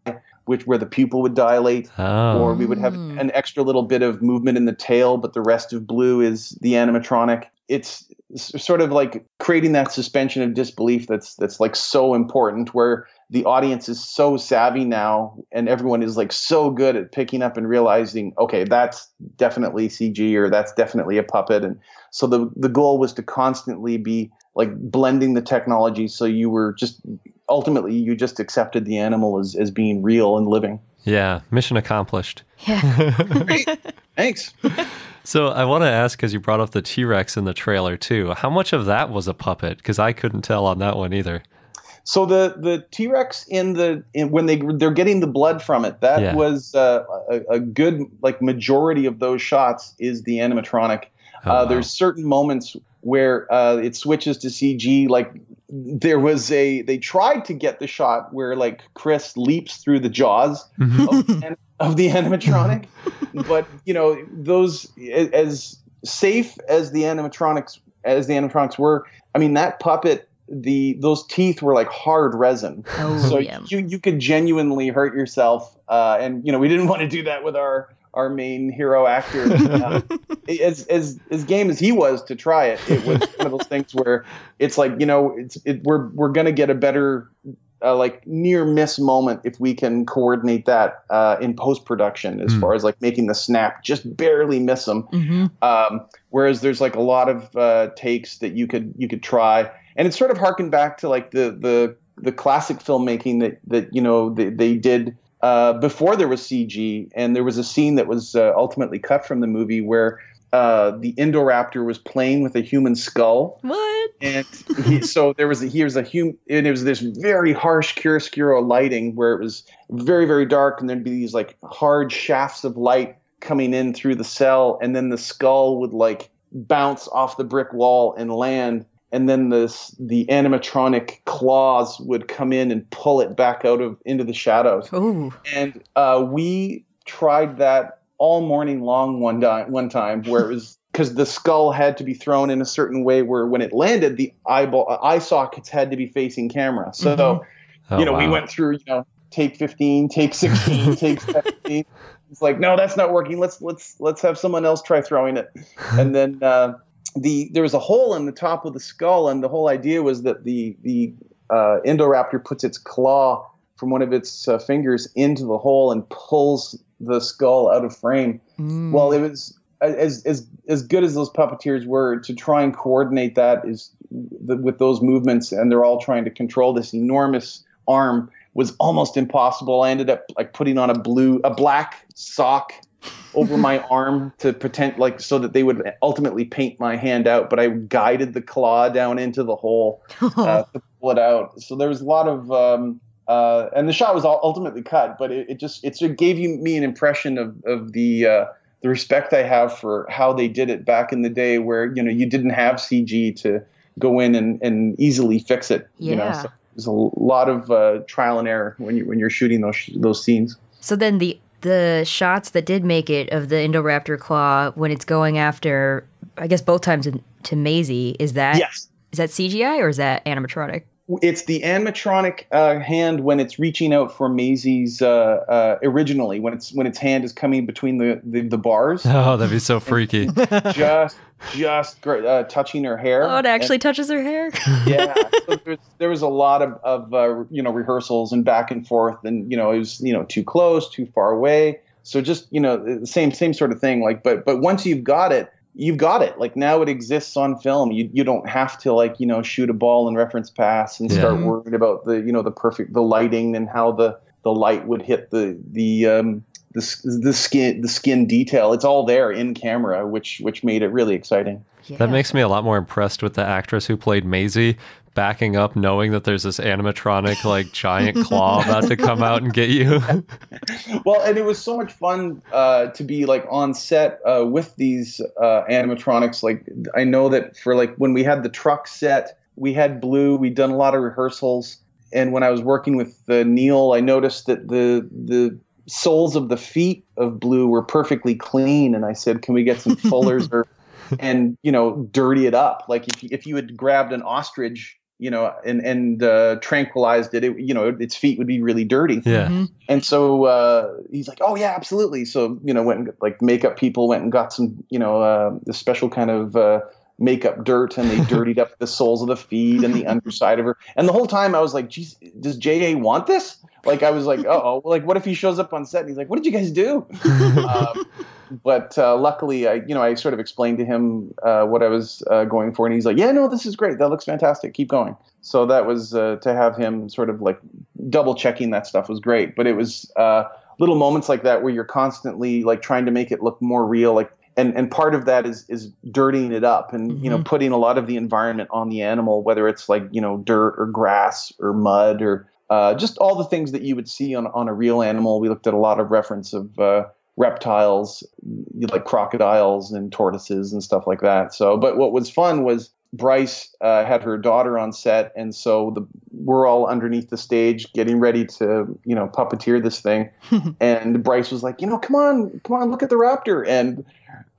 which where the pupil would dilate Oh, or we would have Mm. an extra little bit of movement in the tail, but the rest of blue is the animatronic. It's sort of like creating that suspension of disbelief that's that's like so important where the audience is so savvy now and everyone is like so good at picking up and realizing okay that's definitely cg or that's definitely a puppet and so the the goal was to constantly be like blending the technology so you were just ultimately you just accepted the animal as, as being real and living yeah. Mission accomplished. yeah. thanks So I want to ask, because you brought up the T Rex in the trailer too. How much of that was a puppet? Because I couldn't tell on that one either. So the the T Rex in the in, when they they're getting the blood from it, that Yeah. was uh, a, a good like majority of those shots is the animatronic. Oh, uh, wow. There's certain moments where uh, it switches to CG. Like there was a they tried to get the shot where like Chris leaps through the jaws Mhm. of, the an- of the animatronic, but you know those as safe as the animatronics as the animatronics were. I mean that puppet. The those teeth were like hard resin, Oh so yeah. you you could genuinely hurt yourself. Uh, and you know we didn't want to do that with our our main hero actor. Uh, as as as game as he was to try it, it was one of those things where it's like you know it's it, we're we're gonna get a better uh, like near miss moment if we can coordinate that uh, in post production as Hmm. far as like making the snap just barely miss them. hmm Um, whereas there's like a lot of uh, takes that you could you could try, and it's sort of harkened back to like the the the classic filmmaking that that you know they, they did uh, before there was CG, and there was a scene that was uh, ultimately cut from the movie where uh, the Indoraptor was playing with a human skull, What? and he, so there was a, he was a human, and it was this very harsh chiaroscuro lighting where it was very very dark, and there'd be these like hard shafts of light coming in through the cell, and then the skull would like bounce off the brick wall and land, and then this the animatronic claws would come in and pull it back out of into the shadows, Oh. and uh, we tried that all morning long one time one time where it was because the skull had to be thrown in a certain way where when it landed the eyeball uh, eye sockets had to be facing camera. So Mhm. Oh, you know we went through you know take 15 take 16 take 17 it's like no that's not working. Let's let's let's have someone else try throwing it. And then uh, the there was a hole in the top of the skull and the whole idea was that the the uh, indoraptor puts its claw from one of its uh, fingers into the hole and pulls the skull out of frame Mm. well it was as as as good as those puppeteers were to try and coordinate that is the, with those movements and they're all trying to control this enormous arm was almost impossible i ended up like putting on a blue a black sock over my arm to pretend like so that they would ultimately paint my hand out but i guided the claw down into the hole uh, to pull it out. So there was a lot of, um, uh, and the shot was ultimately cut, but it, it just it gave you me an impression of of the uh, the respect I have for how they did it back in the day, where you know you didn't have CG to go in and, and easily fix it. You know, Yeah. so there's a lot of uh, trial and error when you when you're shooting those sh- those scenes. So then the the shots that did make it of the Indoraptor claw when it's going after, I guess both times to Maisie, is that Yes. is that CGI or is that animatronic? It's the animatronic uh, hand when it's reaching out for Maisie's uh, uh, originally when it's when its hand is coming between the the, the bars. Oh, that'd be so freaky. just just uh, touching her hair. Oh, it actually touches her hair. Yeah. So there, was, there was a lot of, of uh, you know rehearsals and back and forth, and you know it was you know too close, too far away. So just you know, the same same sort of thing. Like, but but once you've got it, you've got it. Like now it exists on film. You you don't have to like you know shoot a ball and reference pass and Yeah. start worrying about the you know the perfect the lighting and how the the light would hit the the um the, the skin the skin detail. It's all there in camera, which which made it really exciting. Yeah. That makes me a lot more impressed with the actress who played Maisie, backing up, knowing that there's this animatronic like giant claw about to come out and get you. well, and it was so much fun uh, to be like on set uh, with these uh, animatronics. Like I know that for like when we had the truck set, we had Blue. We'd done a lot of rehearsals, and when I was working with uh, Neal, I noticed that the the soles of the feet of Blue were perfectly clean, and I said, "Can we get some fullers or and you know dirty it up? Like if you, if you had grabbed an ostrich." You know, and and uh, tranquilized it, it. You know, its feet would be really dirty. yeah. Mhm. And so uh, he's like, "Oh yeah, absolutely." So you know, went and, like makeup people went and got some, you know, uh, the special kind of uh, makeup dirt, and they dirtied up the soles of the feet and the underside of her. And the whole time I was like, "Geez, does JA want this?" Like I was like, "Oh, like what if he shows up on set?" And he's like, "What did you guys do?" um, but uh, luckily, I you know I sort of explained to him uh, what I was uh, going for, and he's like, "Yeah, no, this is great. That looks fantastic. Keep going." So that was uh, to have him sort of like double checking that stuff was great. But it was uh, little moments like that where you're constantly like trying to make it look more real, like. And, and part of that is is dirtying it up and you know Mhm. putting a lot of the environment on the animal whether it's like you know dirt or grass or mud or uh, just all the things that you would see on, on a real animal. We looked at a lot of reference of uh, reptiles, like crocodiles and tortoises and stuff like that. So, but what was fun was Bryce uh, had her daughter on set, and so the we're all underneath the stage getting ready to you know puppeteer this thing, and Bryce was like, you know, come on, come on, look at the raptor, and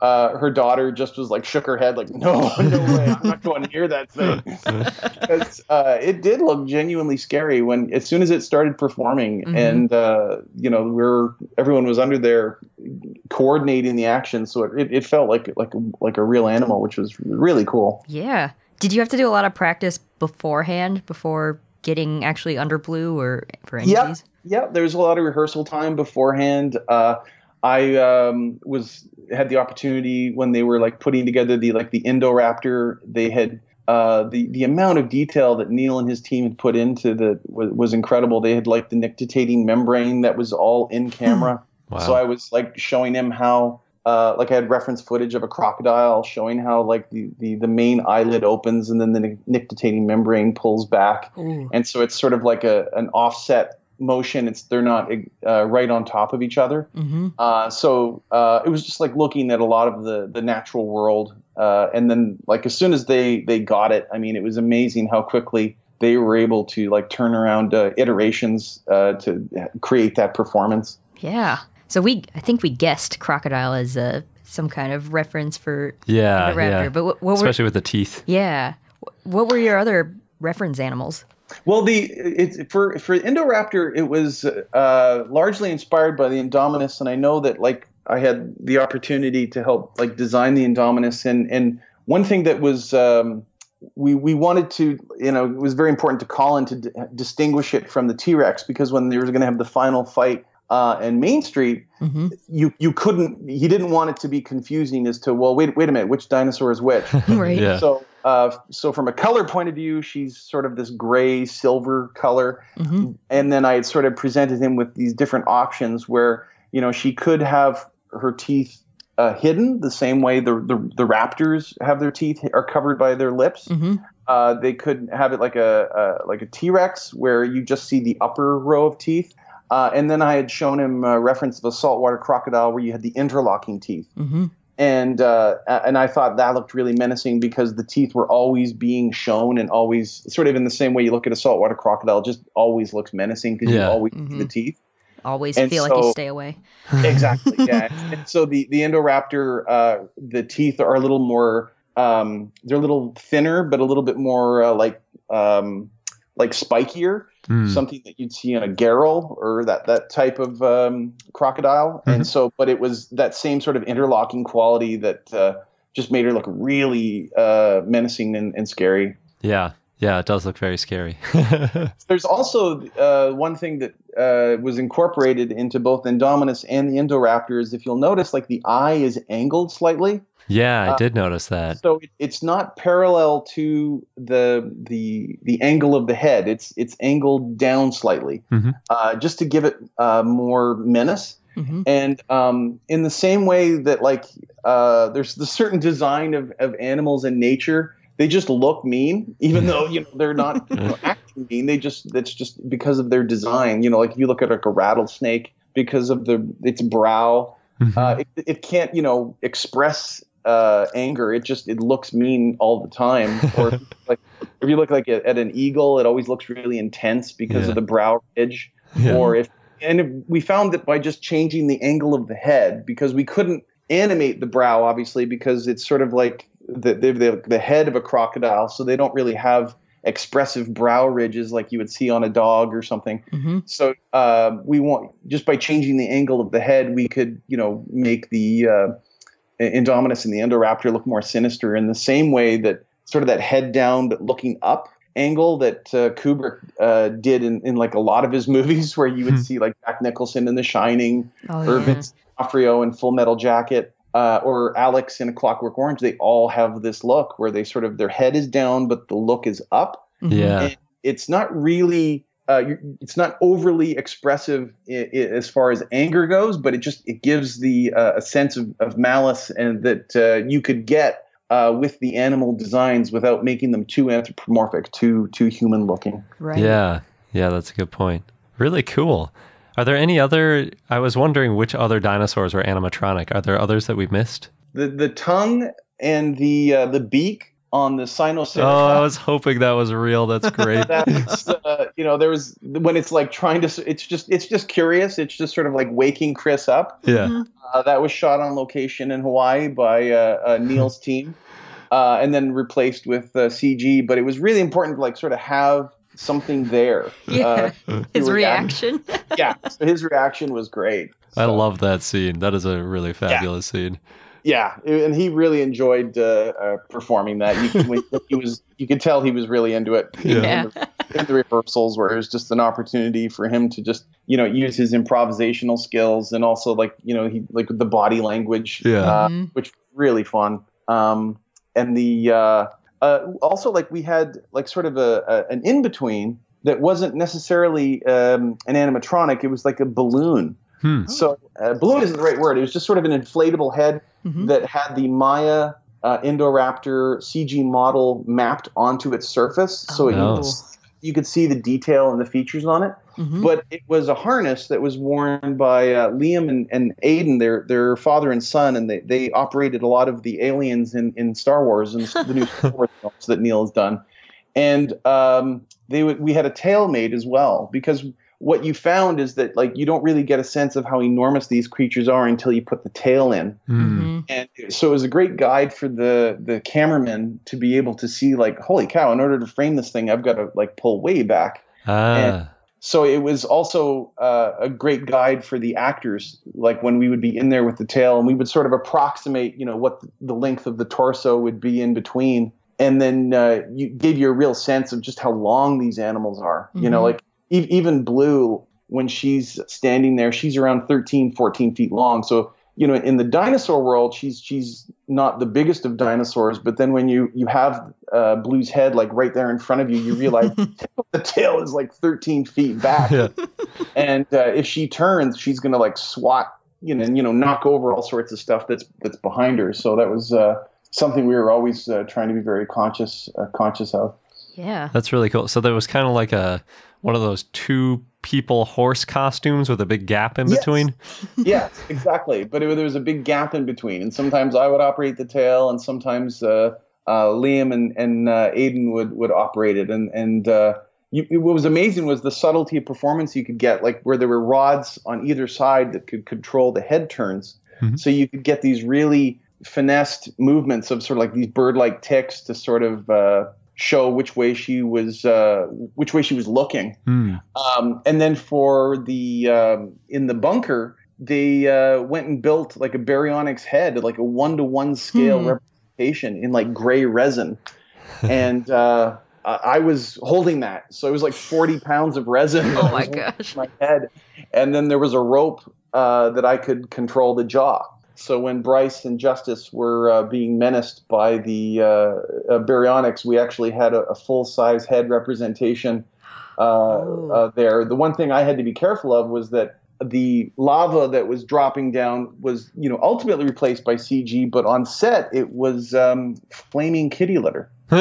uh, her daughter just was like shook her head like, no, no way, I'm not going near that thing uh, it did look genuinely scary when as soon as it started performing Mhm. and uh, you know we're everyone was under there coordinating the action so it, it felt like like like a real animal which was really cool Yeah. Did you have to do a lot of practice beforehand before getting actually under blue or for any Yeah. of these? yeah there was a lot of rehearsal time beforehand uh, i um, was had the opportunity when they were like putting together the like the indoraptor they had uh, the the amount of detail that Neal and his team had put into the was, was incredible. They had like the nictitating membrane that was all in camera. Wow. So I was like showing him how, uh, like I had reference footage of a crocodile, showing how like the, the, the main eyelid opens and then the nictitating membrane pulls back, Ooh. and so it's sort of like a an offset motion. It's they're not uh, right on top of each other. hmm Uh, so uh, it was just like looking at a lot of the the natural world, uh, and then like as soon as they they got it, I mean, it was amazing how quickly they were able to like turn around uh, iterations uh, to create that performance. Yeah. So we, I think we guessed crocodile as uh, some kind of reference for yeah, the raptor. yeah. But what, what were, Especially with the teeth. yeah, what were your other reference animals? Well, the it's for for Indoraptor, it was uh, largely inspired by the Indominus, and I know that like I had the opportunity to help like design the Indominus, and and one thing that was um, we we wanted to you know it was very important to Colin to d- distinguish it from the T Rex because when they were going to have the final fight uh, in Main Street, hmm you you couldn't he didn't want it to be confusing as to well wait wait a minute which dinosaur is which. Right. Yeah. So, uh, so from a color point of view, she's sort of this gray silver color, hmm and then I had sort of presented him with these different options where you know she could have her teeth uh, hidden the same way the, the the raptors have their teeth are covered by their lips. hmm Uh, they could have it like a, like a T Rex where you just see the upper row of teeth. Uh, and then I had shown him a reference of a saltwater crocodile where you had the interlocking teeth. Hmm and uh, and I thought that looked really menacing because the teeth were always being shown and always sort of in the same way you look at a saltwater crocodile, just always looks menacing because Yeah. you always Mhm. see the teeth. Always And feel like you stay away. Exactly, yeah. and so the the Indoraptor, uh, the teeth are a little more, um, they're a little thinner, but a little bit more uh, like um, like spikier. Hmm. something that you'd see in a gharial or that that type of um, crocodile. Mhm. And so, but it was that same sort of interlocking quality that uh, just made her look really uh, menacing and, and scary. Yeah. Yeah, it does look very scary. There's also uh, one thing that uh, was incorporated into both Indominus and the Indoraptor is if you'll notice, like the eye is angled slightly. yeah, I Uh, did notice that. So it, it's not parallel to the the the angle of the head. It's it's angled down slightly, Mhm. uh, just to give it uh, more menace. hmm And um, in the same way that like uh, there's the certain design of, of animals in nature, they just look mean, even though you know they're not you know, acting mean. They just that's just because of their design. You know, like if you look at like a rattlesnake, because of the its brow, Mhm. uh, it, it can't you know express uh, anger. It just it looks mean all the time. Or like if you look like at, at an eagle, it always looks really intense because Yeah. of the brow ridge Yeah. or if and if we found that by just changing the angle of the head because we couldn't animate the brow obviously because it's sort of like the the, the, the head of a crocodile so they don't really have expressive brow ridges like you would see on a dog or something hmm so uh, we want just by changing the angle of the head we could you know make the uh, Indominus and the Indoraptor look more sinister in the same way that sort of that head down but looking up angle that uh, Kubrick uh, did in, in like a lot of his movies where you would Hmm. see like Jack Nicholson in The Shining Oh yeah. Vince D'Onofrio in Full Metal Jacket uh, or Alex in A Clockwork Orange they all have this look where they sort of their head is down but the look is up Mhm. Yeah. and it's not really uh, you- it's not overly expressive i- i- as far as anger goes, but it just it gives the uh, a sense of, of malice and that uh, you could get uh, with the animal designs without making them too anthropomorphic, too too human looking. Right. Yeah. Yeah, that's a good point. Really cool. Are there any other? I was wondering which other dinosaurs were animatronic. Are there others that we missed? The the tongue and the uh, the beak on the Oh, I was hoping that was real. That's great. That's uh, you know there was when it's like trying to it's just it's just curious it's just sort of like waking Chris up yeah. Uh, that was shot on location in Hawaii by uh, uh, Neal's team, uh, and then replaced with uh, CG. But it was really important to like sort of have something there. Yeah. Uh, His to reaction. yeah. So his reaction was great. I love that scene. That is a really fabulous scene. Yeah, and he really enjoyed uh, uh, performing that. You when he was, you could tell he was really into it. Yeah. Yeah. In, the, in the rehearsals, where it was just an opportunity for him to just, you know, use his improvisational skills and also like, you know, he like the body language. Yeah. Uh, Mhm. which really fun. Um, and the uh, also like we had like sort of a, a an in between that wasn't necessarily um, an animatronic. It was like a balloon. Hmm. So uh, balloon isn't the right word. It was just sort of an inflatable head Mhm. that had the Maya uh, Indoraptor CG model mapped onto its surface, so it, Oh. you, could, you could see the detail and the features on it. Mhm. But it was a harness that was worn by uh, Liam and, and Aiden, their their father and son, and they, they operated a lot of the aliens in, in Star Wars and the new Star Wars films that Neal has done. And um, they would, we had a tail made as well because what you found is that like you don't really get a sense of how enormous these creatures are until you put the tail in Hmm. Mhm. and so it was a great guide for the the cameraman to be able to see like holy cow in order to frame this thing i've got to like pull way back Ah. so it was also uh, a great guide for the actors like when we would be in there with the tail and we would sort of approximate you know what the length of the torso would be in between and then uh, you gave you a real sense of just how long these animals are you know Mhm. like even blue when she's standing there she's around 13 14 feet long. So you know in the dinosaur world she's she's not the biggest of dinosaurs but then when you you have uh, blue's head like right there in front of you you realize the tail is like 13 feet back. Yeah. and uh, if she turns she's gonna like swat you know and you know knock over all sorts of stuff that's that's behind her. So that was uh, something we were always uh, trying to be very conscious uh, conscious of Yeah. That's really cool. So there was kind of like a one of those two people horse costumes with a big gap in Yes. between. yes, exactly. But it, there was a big gap in between, and sometimes I would operate the tail, and sometimes uh, uh, Liam and and uh, Aiden would would operate it. And and uh, you, what was amazing was the subtlety of performance you could get, like where there were rods on either side that could control the head turns, Mhm. so you could get these really finessed movements of sort of like these bird-like ticks to sort of uh, show which way she was uh, which way she was looking. Hmm. Um, and then for the um, in the bunker, they uh, went and built like a baryonyx head, like a one to one scale Hmm. representation in like gray resin, and uh, uh, I was holding that, so it was like forty pounds of resin. Oh my gosh. My head, and then there was a rope uh, that I could control the jaw. So when Bryce and Justice were uh, being menaced by the uh, uh, baryonyx, we actually had a, a full size head representation uh, Oh. uh, there. The one thing I had to be careful of was that the lava that was dropping down was, you know, ultimately replaced by CG, but on set it was um, flaming kitty litter.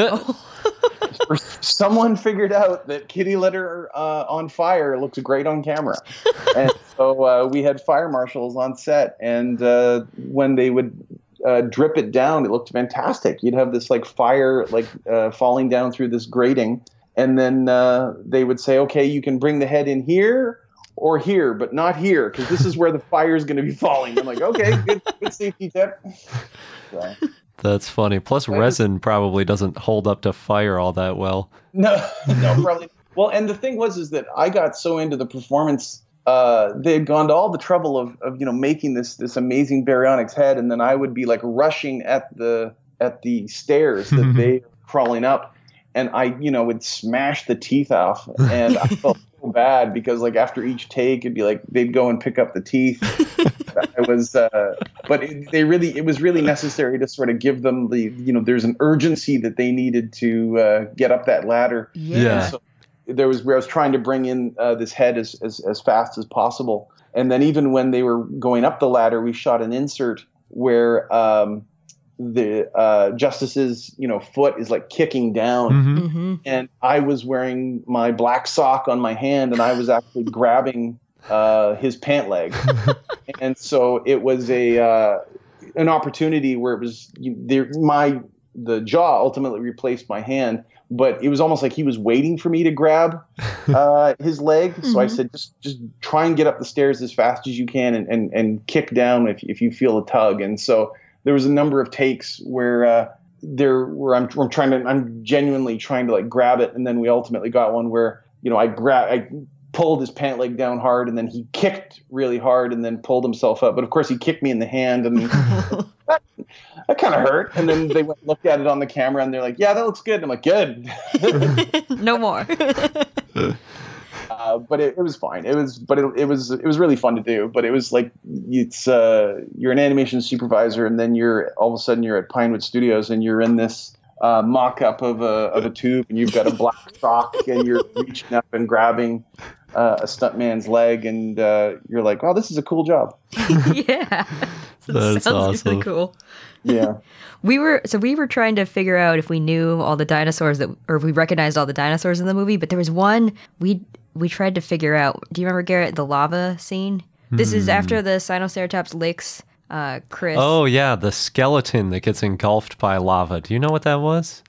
Someone figured out that kitty litter uh, on fire looks great on camera, and so uh, we had fire marshals on set, and uh, when they would uh, drip it down, it looked fantastic. You'd have this like fire like uh, falling down through this grating, and then uh, they would say, "Okay, you can bring the head in here." Or here, but not here, because this is where the fire is going to be falling. I'm like, okay, good, good safety tip. So. That's funny. Plus, resin probably doesn't hold up to fire all that well. No, no, probably. Well, and the thing was, is that I got so into the performance. Uh, they had gone to all the trouble of, of you know making this this amazing baryonyx head, and then I would be like rushing at the at the stairs that they were crawling up, and I you know would smash the teeth off, and I felt bad because like after each take, it'd be like they'd go and pick up the teeth. it was, uh, but it, they really, it was really necessary to sort of give them the, you know, there's an urgency that they needed to uh, get up that ladder. Yeah. So there was where I was trying to bring in uh, this head as, as as fast as possible, and then even when they were going up the ladder, we shot an insert where um, the uh, justice's, you know, foot is like kicking down Mhm. hmm and I was wearing my black sock on my hand, and I was actually grabbing uh, his pant leg, and so it was a uh, an opportunity where it was you, there, my the jaw ultimately replaced my hand, but it was almost like he was waiting for me to grab uh, his leg. So I Mhm. said, just just try and get up the stairs as fast as you can, and and, and kick down if if you feel a tug. And so there was a number of takes where. Uh, there where I'm, I'm trying to I'm genuinely trying to like grab it and then we ultimately got one where you know I grab I pulled his pant leg down hard and then he kicked really hard and then pulled himself up but of course he kicked me in the hand and that, that kind of hurt and then they went looked at it on the camera and they're like yeah that looks good and I'm like good no more. Uh, but it, it was fine it was but it, it was it was really fun to do but it was like it's uh, you're an animation supervisor and then you're all of a sudden you're at Pinewood Studios and you're in this uh, mock-up of a of a tube and you've got a black sock and you're reaching up and grabbing uh, a stuntman's leg and uh, you're like oh this is a cool job yeah. That That's sounds awesome. really cool. yeah We were so we were trying to figure out if we knew all the dinosaurs that or if we recognized all the dinosaurs in the movie, but there was one we we tried to figure out. Do you remember Garrett the lava scene? This is after the Sinoceratops licks uh Chris. Oh, yeah. The skeleton that gets engulfed by lava. Do you know what that was?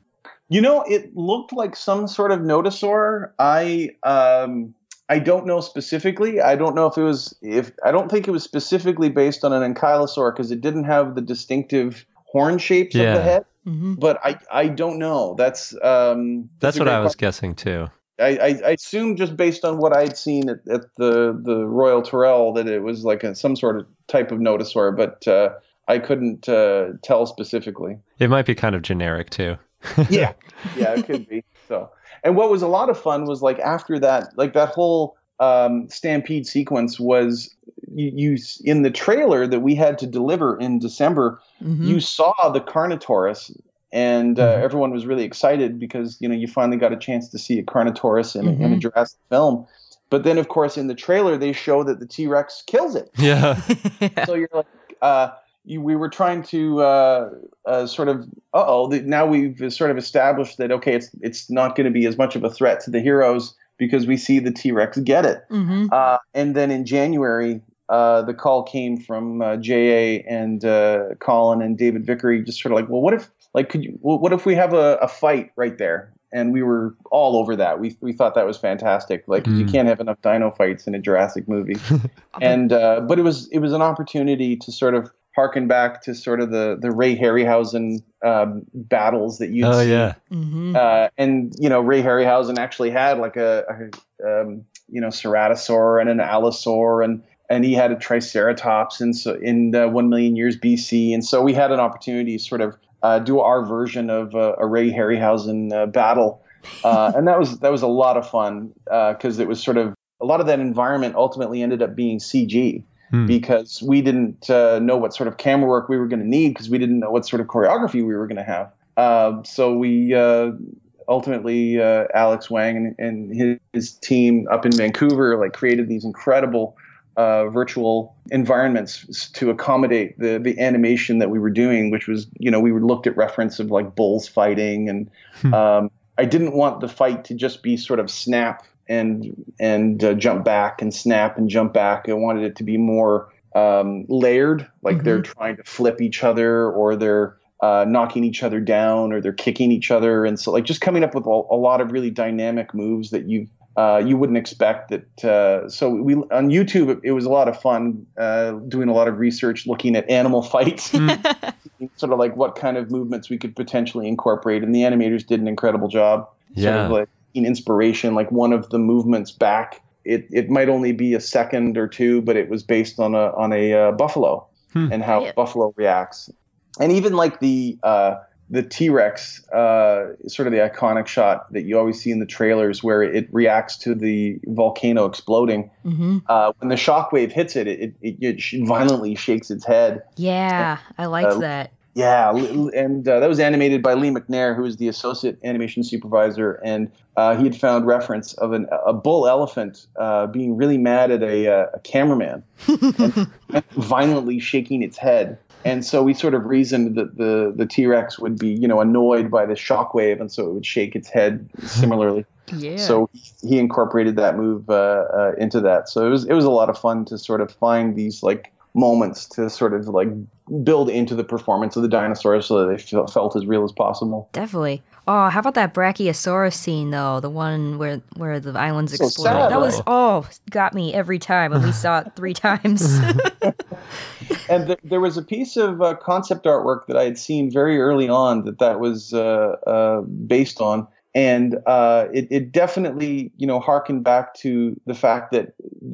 You know, it looked like some sort of nodosaur. I um I don't know specifically. I don't know if it was if I don't think it was specifically based on an ankylosaur because it didn't have the distinctive horn shapes of the head. Mhm. But I I don't know. That's um That's a what I was question. guessing too. I, I, I assume just based on what I'd seen at, at the the Royal Tyrrell that it was like a, some sort of type of nodosaur, but uh, I couldn't uh, tell specifically. It might be kind of generic too. yeah yeah it could be so and what was a lot of fun was like after that like that whole um, stampede sequence was you, you in the trailer that we had to deliver in december Mhm. you saw the carnotaurus and uh, Mhm. everyone was really excited because you know you finally got a chance to see a carnotaurus in, a- in a Mhm. jurassic film but then of course in the trailer they show that the t-rex kills it Yeah. Yeah. so you're like, uh, you, we were trying to uh, uh, sort of, uh oh, now we've sort of established that okay, it's it's not going to be as much of a threat to the heroes because we see the T Rex get it. Mhm. Uh, and then in January, uh, the call came from uh, JA and uh, Colin and David Vickery, just sort of like, well, what if like could you, what if we have a, a fight right there? And we were all over that. We we thought that was fantastic. Like 'cause you Mm. can't have enough dino fights in a Jurassic movie and uh, but it was it was an opportunity to sort of harken back to sort of the the Ray Harryhausen um, battles that you oh see. yeah. Mhm. Uh, and you know Ray Harryhausen actually had like a, a um, you know ceratosaur and an allosaur and and he had a triceratops in so in uh, one million years BC and so we had an opportunity to sort of uh, do our version of uh, a Ray Harryhausen uh, battle uh, and that was that was a lot of fun because it was sort of a lot of that environment ultimately ended up being CG Hmm. because we didn't uh, know what sort of camera work we were going to need because we didn't know what sort of choreography we were going to have. Uh, so we uh, ultimately uh, Alex Wang and, and his, his team up in Vancouver like created these incredible uh, virtual environments to accommodate the the animation that we were doing, which was you know we looked at reference of like bulls fighting and Hmm. um, I didn't want the fight to just be sort of snap and and uh, jump back and snap and jump back. I wanted it to be more um, layered, like they're trying to flip each other or they're uh, knocking each other down or they're kicking each other, and so like just coming up with a, a lot of really dynamic moves that you uh, you wouldn't expect that. Uh, so we on YouTube it, it was a lot of fun uh, doing a lot of research, looking at animal fights, sort of like what kind of movements we could potentially incorporate, and the animators did an incredible job. Sort Yeah. of like in inspiration, like one of the movements back. It, it might only be a second or two, but it was based on a on a uh, buffalo Hmm. and how Yeah. buffalo reacts, and even like the uh, the T Rex, uh, sort of the iconic shot that you always see in the trailers, where it reacts to the volcano exploding. hmm Uh, when the shockwave hits it, it, it, it violently shakes its head. Yeah, I liked Uh, that. Yeah, and uh, that was animated by Lee McNair, who was the associate animation supervisor, and uh, he had found reference of an, a bull elephant uh, being really mad at a, uh, a cameraman, and violently shaking its head. And so we sort of reasoned that the the T Rex would be, you know, annoyed by the shockwave, and so it would shake its head similarly. Yeah. So he incorporated that move uh, uh, into that. So it was it was a lot of fun to sort of find these like moments to sort of like build into the performance of the dinosaurs so that they felt, felt as real as possible. Definitely. Oh, how about that Brachiosaurus scene though? The one where where the islands So exploded. sad, that was oh, got me every time, and we saw it three times. And th- there was a piece of uh, concept artwork that I had seen very early on that that was uh, uh, based on. And uh, it, it definitely, you know, harkened back to the fact that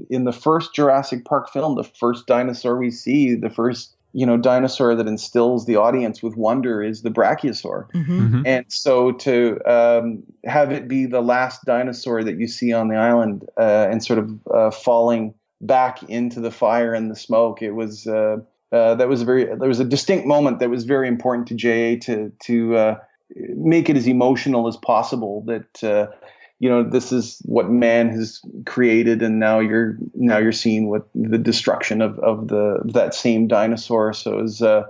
in the first Jurassic Park film, the first dinosaur we see, the first, you know, dinosaur that instills the audience with wonder is the Brachiosaur. hmm Mhm. And so to um, have it be the last dinosaur that you see on the island uh, and sort of uh, falling back into the fire and the smoke, it was uh, uh, that was a very there was a distinct moment that was very important to JA to to uh, make it as emotional as possible. That uh, you know this is what man has created, and now you're now you're seeing what the destruction of of the that same dinosaur. So it was. Uh,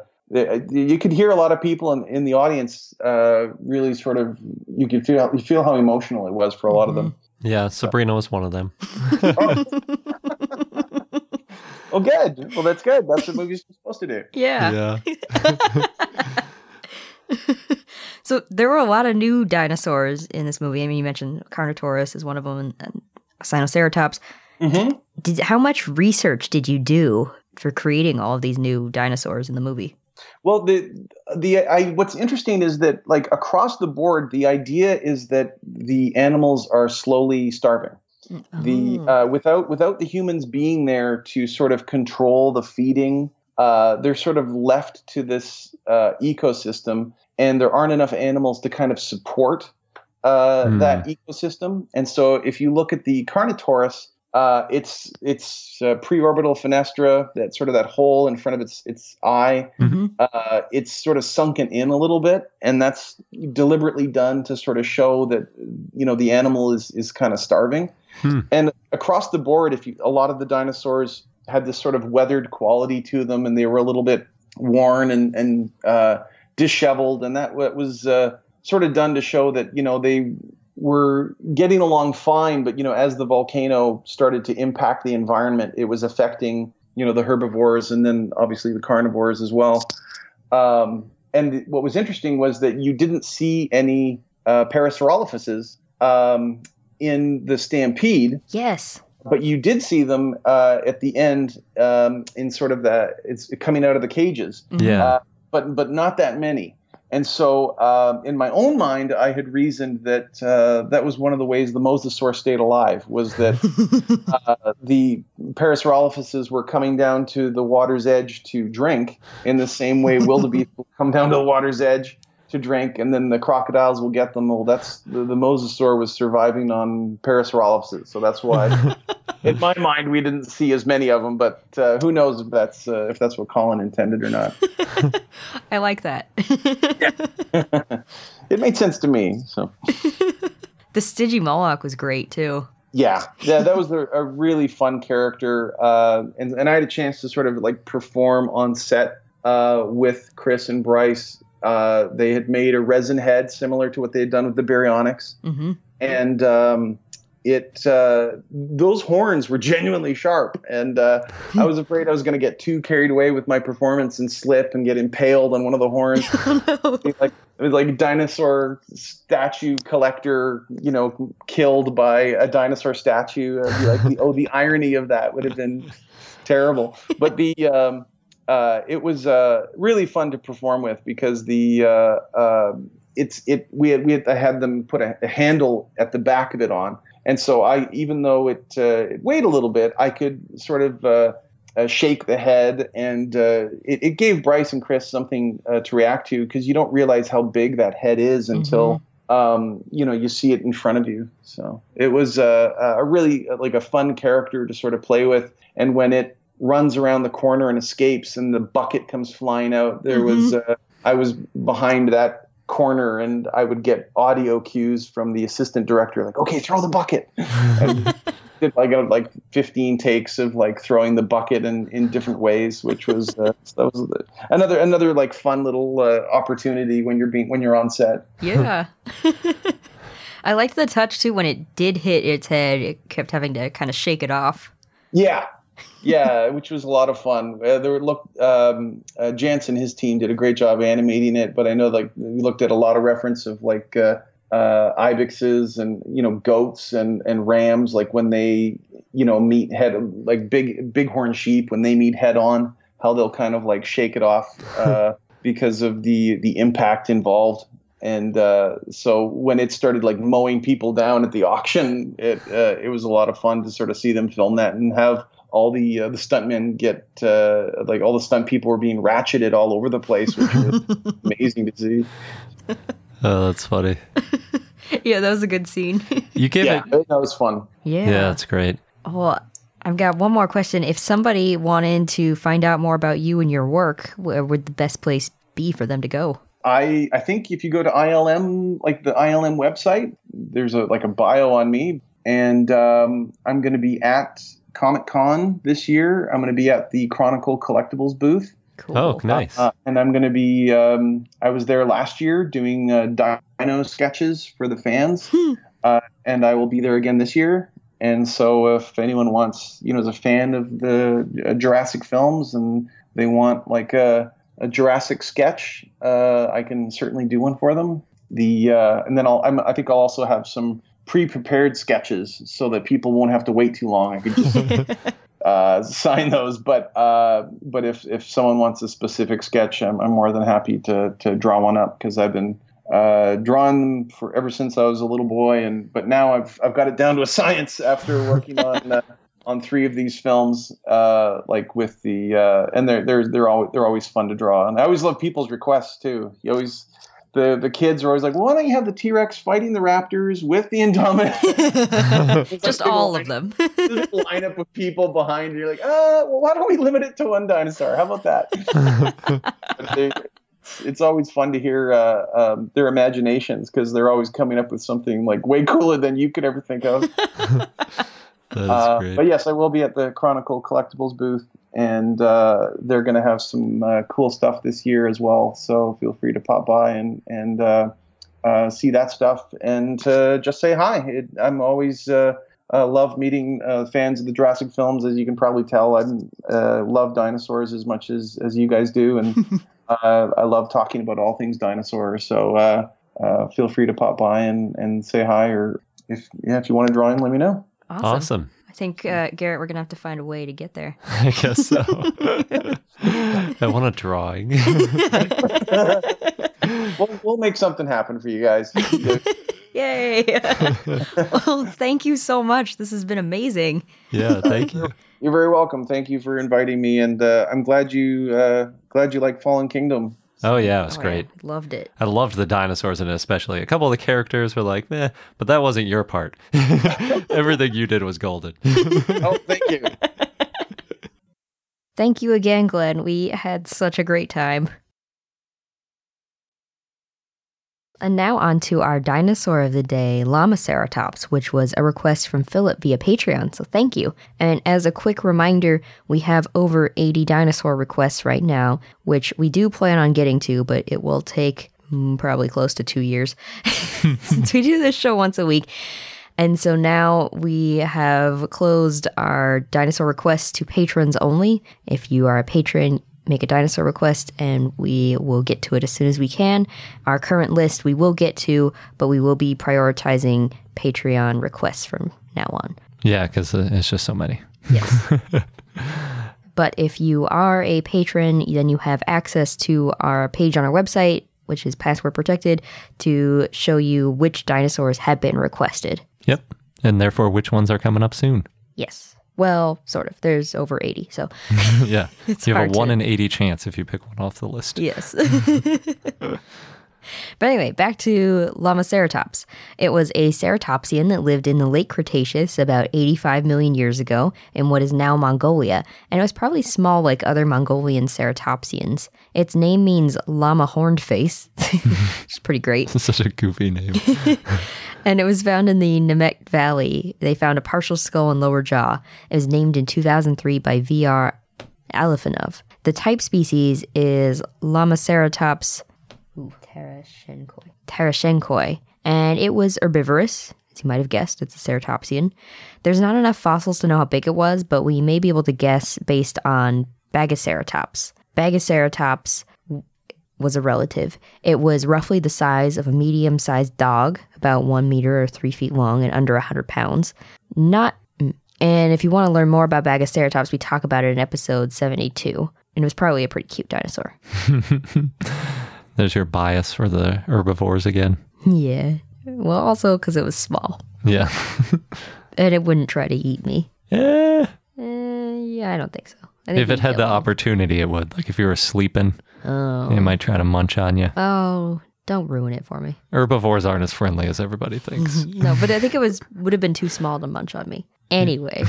you could hear a lot of people in, in the audience uh, really sort of you could feel you feel how emotional it was for a lot of them. Yeah, Sabrina was one of them. Oh, good. Well, that's good. That's what movies are supposed to do. Yeah. Yeah. So there were a lot of new dinosaurs in this movie. I mean, you mentioned Carnotaurus is one of them, and, and Sinoceratops. Mm-hmm. Did how much research did you do for creating all of these new dinosaurs in the movie? Well, the the I what's interesting is that like across the board, the idea is that the animals are slowly starving. The Oh. uh, without without the humans being there to sort of control the feeding, uh, they're sort of left to this uh, ecosystem, and there aren't enough animals to kind of support uh, Hmm. that ecosystem. And so, if you look at the Carnotaurus, uh, it's it's uh, preorbital fenestra, that sort of that hole in front of its its eye hmm uh, it's sort of sunken in a little bit, and that's deliberately done to sort of show that you know the animal is is kind of starving. Hmm. And across the board, if you, a lot of the dinosaurs had this sort of weathered quality to them, and they were a little bit worn and and uh, disheveled, and that was uh, sort of done to show that you know they were getting along fine, but you know as the volcano started to impact the environment, it was affecting you know the herbivores and then obviously the carnivores as well. Um, and what was interesting was that you didn't see any uh, Parasaurolophuses um, in the stampede, Yes. but you did see them uh, at the end um, in sort of the it's coming out of the cages. Yeah. Uh, but but not that many. And so, um, in my own mind, I had reasoned that uh, that was one of the ways the mosasaur stayed alive was that uh, the Parasaurolophuses were coming down to the water's edge to drink in the same way wildebeest will come down to the water's edge to drink, and then the crocodiles will get them. Well, that's the, the mosasaur was surviving on Paris Parasaurolophus, so that's why. in my mind, we didn't see as many of them, but uh, who knows if that's uh, if that's what Colin intended or not. I like that. it made sense to me. So the Stygimoloch was great too. Yeah, yeah, that was a, a really fun character, uh, and and I had a chance to sort of like perform on set uh, with Chris and Bryce. Uh, they had made a resin head similar to what they had done with the baryonyx, Mm-hmm. and um, it uh, those horns were genuinely sharp, and uh, I was afraid I was going to get too carried away with my performance and slip and get impaled on one of the horns. It like it was like a dinosaur statue collector, you know, killed by a dinosaur statue. Like, the, oh, the irony of that would have been terrible. But the um, uh, it was uh, really fun to perform with because the uh, uh, it's it we had we had, I had them put a, a handle at the back of it on, and so I even though it, uh, it weighed a little bit, I could sort of uh, uh, shake the head, and uh, it, it gave Bryce and Chris something uh, to react to because you don't realize how big that head is until um, you know you see it in front of you. So it was uh, a really like a fun character to sort of play with, and when it runs around the corner and escapes, and the bucket comes flying out, there was uh, I was behind that corner and I would get audio cues from the assistant director like okay throw the bucket and did like uh, like 15 takes of like throwing the bucket in, in different ways which was uh, that was the, another another like fun little uh, opportunity when you're being when you're on set Yeah. I liked the touch too when it did hit its head. It kept having to kind of shake it off. Yeah, yeah, which was a lot of fun. Uh, there were look, um, uh, Jansen, his team did a great job animating it, but I know like we looked at a lot of reference of like uh, uh, ibexes and you know goats and and rams, like when they you know meet head like big bighorn sheep when they meet head on, how they'll kind of like shake it off uh, because of the the impact involved. And uh, so when it started like mowing people down at the auction, it uh, it was a lot of fun to sort of see them film that and have all the uh, the stuntmen get uh, like all the stunt people were being ratcheted all over the place, which was amazing to see. Oh, that's funny. yeah, that was a good scene. You gave Yeah, it. that was fun. yeah. Yeah, that's great. Well, I've got one more question. If somebody wanted to find out more about you and your work, where would the best place be for them to go? I I think if you go to ILM like the ILM website, there's a like a bio on me, and um, I'm going to be at Comic Con this year. I'm going to be at the Chronicle Collectibles booth. Cool. Oh, nice. Uh, and I'm going to be. Um, I was there last year doing uh, dino sketches for the fans, uh, and I will be there again this year. And so, if anyone wants, you know, is a fan of the uh, Jurassic films and they want like a, a Jurassic sketch, uh, I can certainly do one for them. The uh, and then I'll. I'm, I think I'll also have some pre-prepared sketches so that people won't have to wait too long. I could just uh, sign those. But uh, but if if someone wants a specific sketch, I'm, I'm more than happy to to draw one up because I've been uh, drawing them for ever since I was a little boy, and but now I've I've got it down to a science after working on. Uh, on three of these films, uh, like with the uh, and they're they're they're always they're always fun to draw, and I always love people's requests too. You always the the kids are always like, well, why don't you have the T Rex fighting the Raptors with the Indominus? Just all of them. There's a lineup of people behind you. You're like, uh, well, why don't we limit it to one dinosaur? How about that? They- it's always fun to hear uh, um, their imaginations because they're always coming up with something like way cooler than you could ever think of. Uh, but yes, I will be at the Chronicle Collectibles booth, and uh, they're going to have some uh, cool stuff this year as well. So feel free to pop by and and uh, uh, see that stuff and uh, just say hi. It, I'm always uh, uh, love meeting uh, fans of the Jurassic films. As you can probably tell, I uh, love dinosaurs as much as as you guys do, and uh, I love talking about all things dinosaurs. So uh, uh, feel free to pop by and, and say hi, or if yeah, if you want to draw in, let me know. Awesome. awesome. I think uh, Garrett, we're gonna have to find a way to get there. I guess so. I want a drawing. we'll, we'll make something happen for you guys. Yay! well, thank you so much. This has been amazing. yeah, thank you. You're very welcome. Thank you for inviting me, and uh, I'm glad you uh, glad you like Fallen Kingdom. Oh yeah, it was Oh, great. yeah, loved it. I loved the dinosaurs in it especially. A couple of the characters were like, eh, but that wasn't your part. Everything you did was golden. oh, thank you. Thank you again, Glen. We had such a great time. And now on to our dinosaur of the day, Lamaceratops, which was a request from Philip via Patreon. So thank you. And as a quick reminder, we have over 80 dinosaur requests right now, which we do plan on getting to, but it will take mm, probably close to two years since we do this show once a week. And so now we have closed our dinosaur requests to patrons only. If you are a patron, make a dinosaur request and we will get to it as soon as we can. Our current list we will get to, but we will be prioritizing Patreon requests from now on. yeah, because uh, it's just so many. Yes. but if you are a patron, then you have access to our page on our website, which is password protected, to show you which dinosaurs have been requested. Yep. And therefore, which ones are coming up soon? Yes. Well, sort of. There's over 80. So, yeah. It's you have a 1 to- in 80 chance if you pick one off the list. yes. but anyway, back to Lamaceratops. It was a ceratopsian that lived in the late Cretaceous about 85 million years ago in what is now Mongolia, and it was probably small like other Mongolian ceratopsians. Its name means llama horned face, is pretty great. Such a goofy name. and it was found in the Nemegt Valley. They found a partial skull and lower jaw. It was named in 2003 by VR Alifanov. The type species is Lamaceratops ooh, tereschenkoi. Tereschenkoi. And it was herbivorous. As you might have guessed, it's a ceratopsian. There's not enough fossils to know how big it was, but we may be able to guess based on Bagaceratops. Bagaceratops was a relative. It was roughly the size of a medium sized dog, about one meter or three feet long and under 100 pounds. Not. Mm. And if you want to learn more about Bagaceratops, we talk about it in episode 72. And it was probably a pretty cute dinosaur. There's your bias for the herbivores again. yeah. Well, also because it was small Yeah. and it wouldn't try to eat me. Eh, Uh, yeah, I don't think so. I think if it had the me. opportunity, it would. Like if you were sleeping, Oh. it might try to munch on you. Oh, don't ruin it for me. Herbivores aren't as friendly as everybody thinks. No, but I think it was would have been too small to munch on me. Anyway,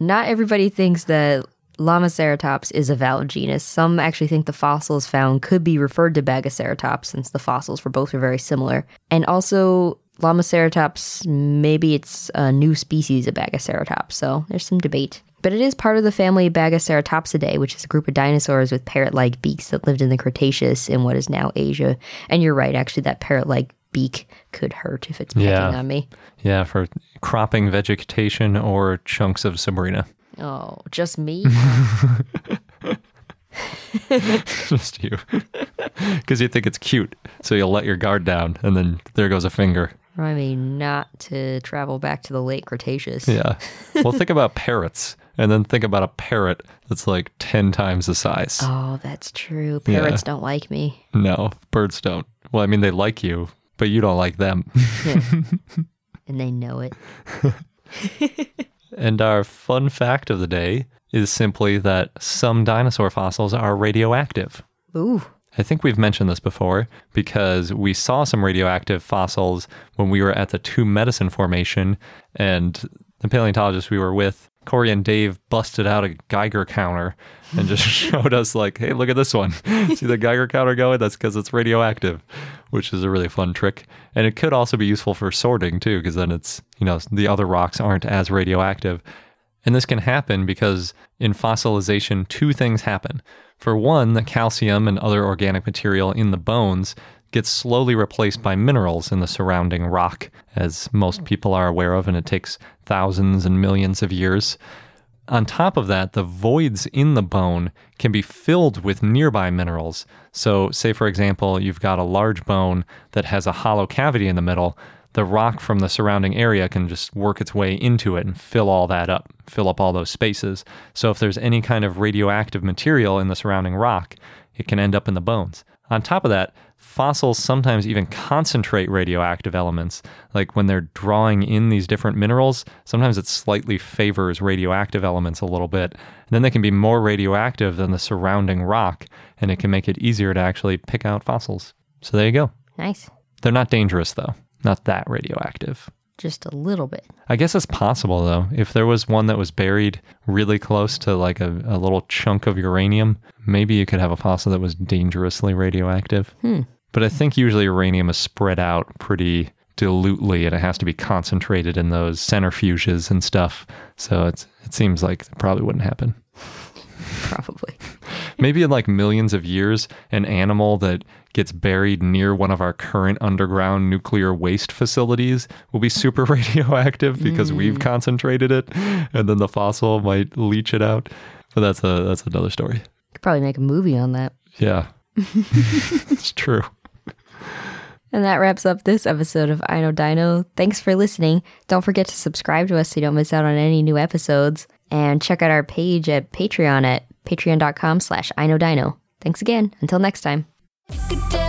not everybody thinks that Lamaceratops is a valid genus. Some actually think the fossils found could be referred to Bagaceratops since the fossils for both are very similar. And also Lamaceratops, maybe it's a new species of Bagaceratops, so there's some debate. But it is part of the family Bagaceratopsidae, which is a group of dinosaurs with parrot-like beaks that lived in the Cretaceous in what is now Asia. And you're right, actually, that parrot-like beak could hurt if it's pecking Yeah. on me. yeah, for cropping vegetation or chunks of Sabrina. Oh, just me? Just you. Because you think it's cute. So you'll let your guard down, and then there goes a finger. I mean, not to travel back to the late Cretaceous. Yeah. Well, think about parrots, and then think about a parrot that's like 10 times the size. Oh, that's true. Yeah. Parrots don't like me. No, birds don't. Well, I mean, they like you, but you don't like them. Yeah. and they know it. And our fun fact of the day is simply that some dinosaur fossils are radioactive. Ooh. I think we've mentioned this before because we saw some radioactive fossils when we were at the Two Medicine Formation, and the paleontologist we were with, Corey and Dave, busted out a Geiger counter and just showed us, like, hey, look at this one. See the Geiger counter going? That's because it's radioactive, which is a really fun trick. And it could also be useful for sorting, too, because then it's, you know, the other rocks aren't as radioactive. And this can happen because in fossilization, two things happen. For one, the calcium and other organic material in the bones gets slowly replaced by minerals in the surrounding rock, as most people are aware of, and it takes thousands and millions of years. On top of that, the voids in the bone can be filled with nearby minerals. So, say for example, you've got a large bone that has a hollow cavity in the middle, the rock from the surrounding area can just work its way into it and fill all that up, fill up all those spaces. So, if there's any kind of radioactive material in the surrounding rock, it can end up in the bones. On top of that, fossils sometimes even concentrate radioactive elements. Like when they're drawing in these different minerals, sometimes it slightly favors radioactive elements a little bit. And then they can be more radioactive than the surrounding rock, and it can make it easier to actually pick out fossils. So there you go. Nice. They're not dangerous, though, not that radioactive. Just a little bit. I guess it's possible though. If there was one that was buried really close to like a, a little chunk of uranium, maybe you could have a fossil that was dangerously radioactive. Hmm. But I think usually uranium is spread out pretty dilutely and it has to be concentrated in those centrifuges and stuff. So it's it seems like it probably wouldn't happen. Probably. Maybe in like millions of years, an animal that gets buried near one of our current underground nuclear waste facilities will be super radioactive because we've mm. concentrated it, and then the fossil might leach it out. But that's a that's another story. Could probably make a movie on that. Yeah, it's true. And that wraps up this episode of I Know Dino. Thanks for listening. Don't forget to subscribe to us so you don't miss out on any new episodes. And check out our page at Patreon at patreon.com slash I Know Dino. Thanks again. Until next time. Good day.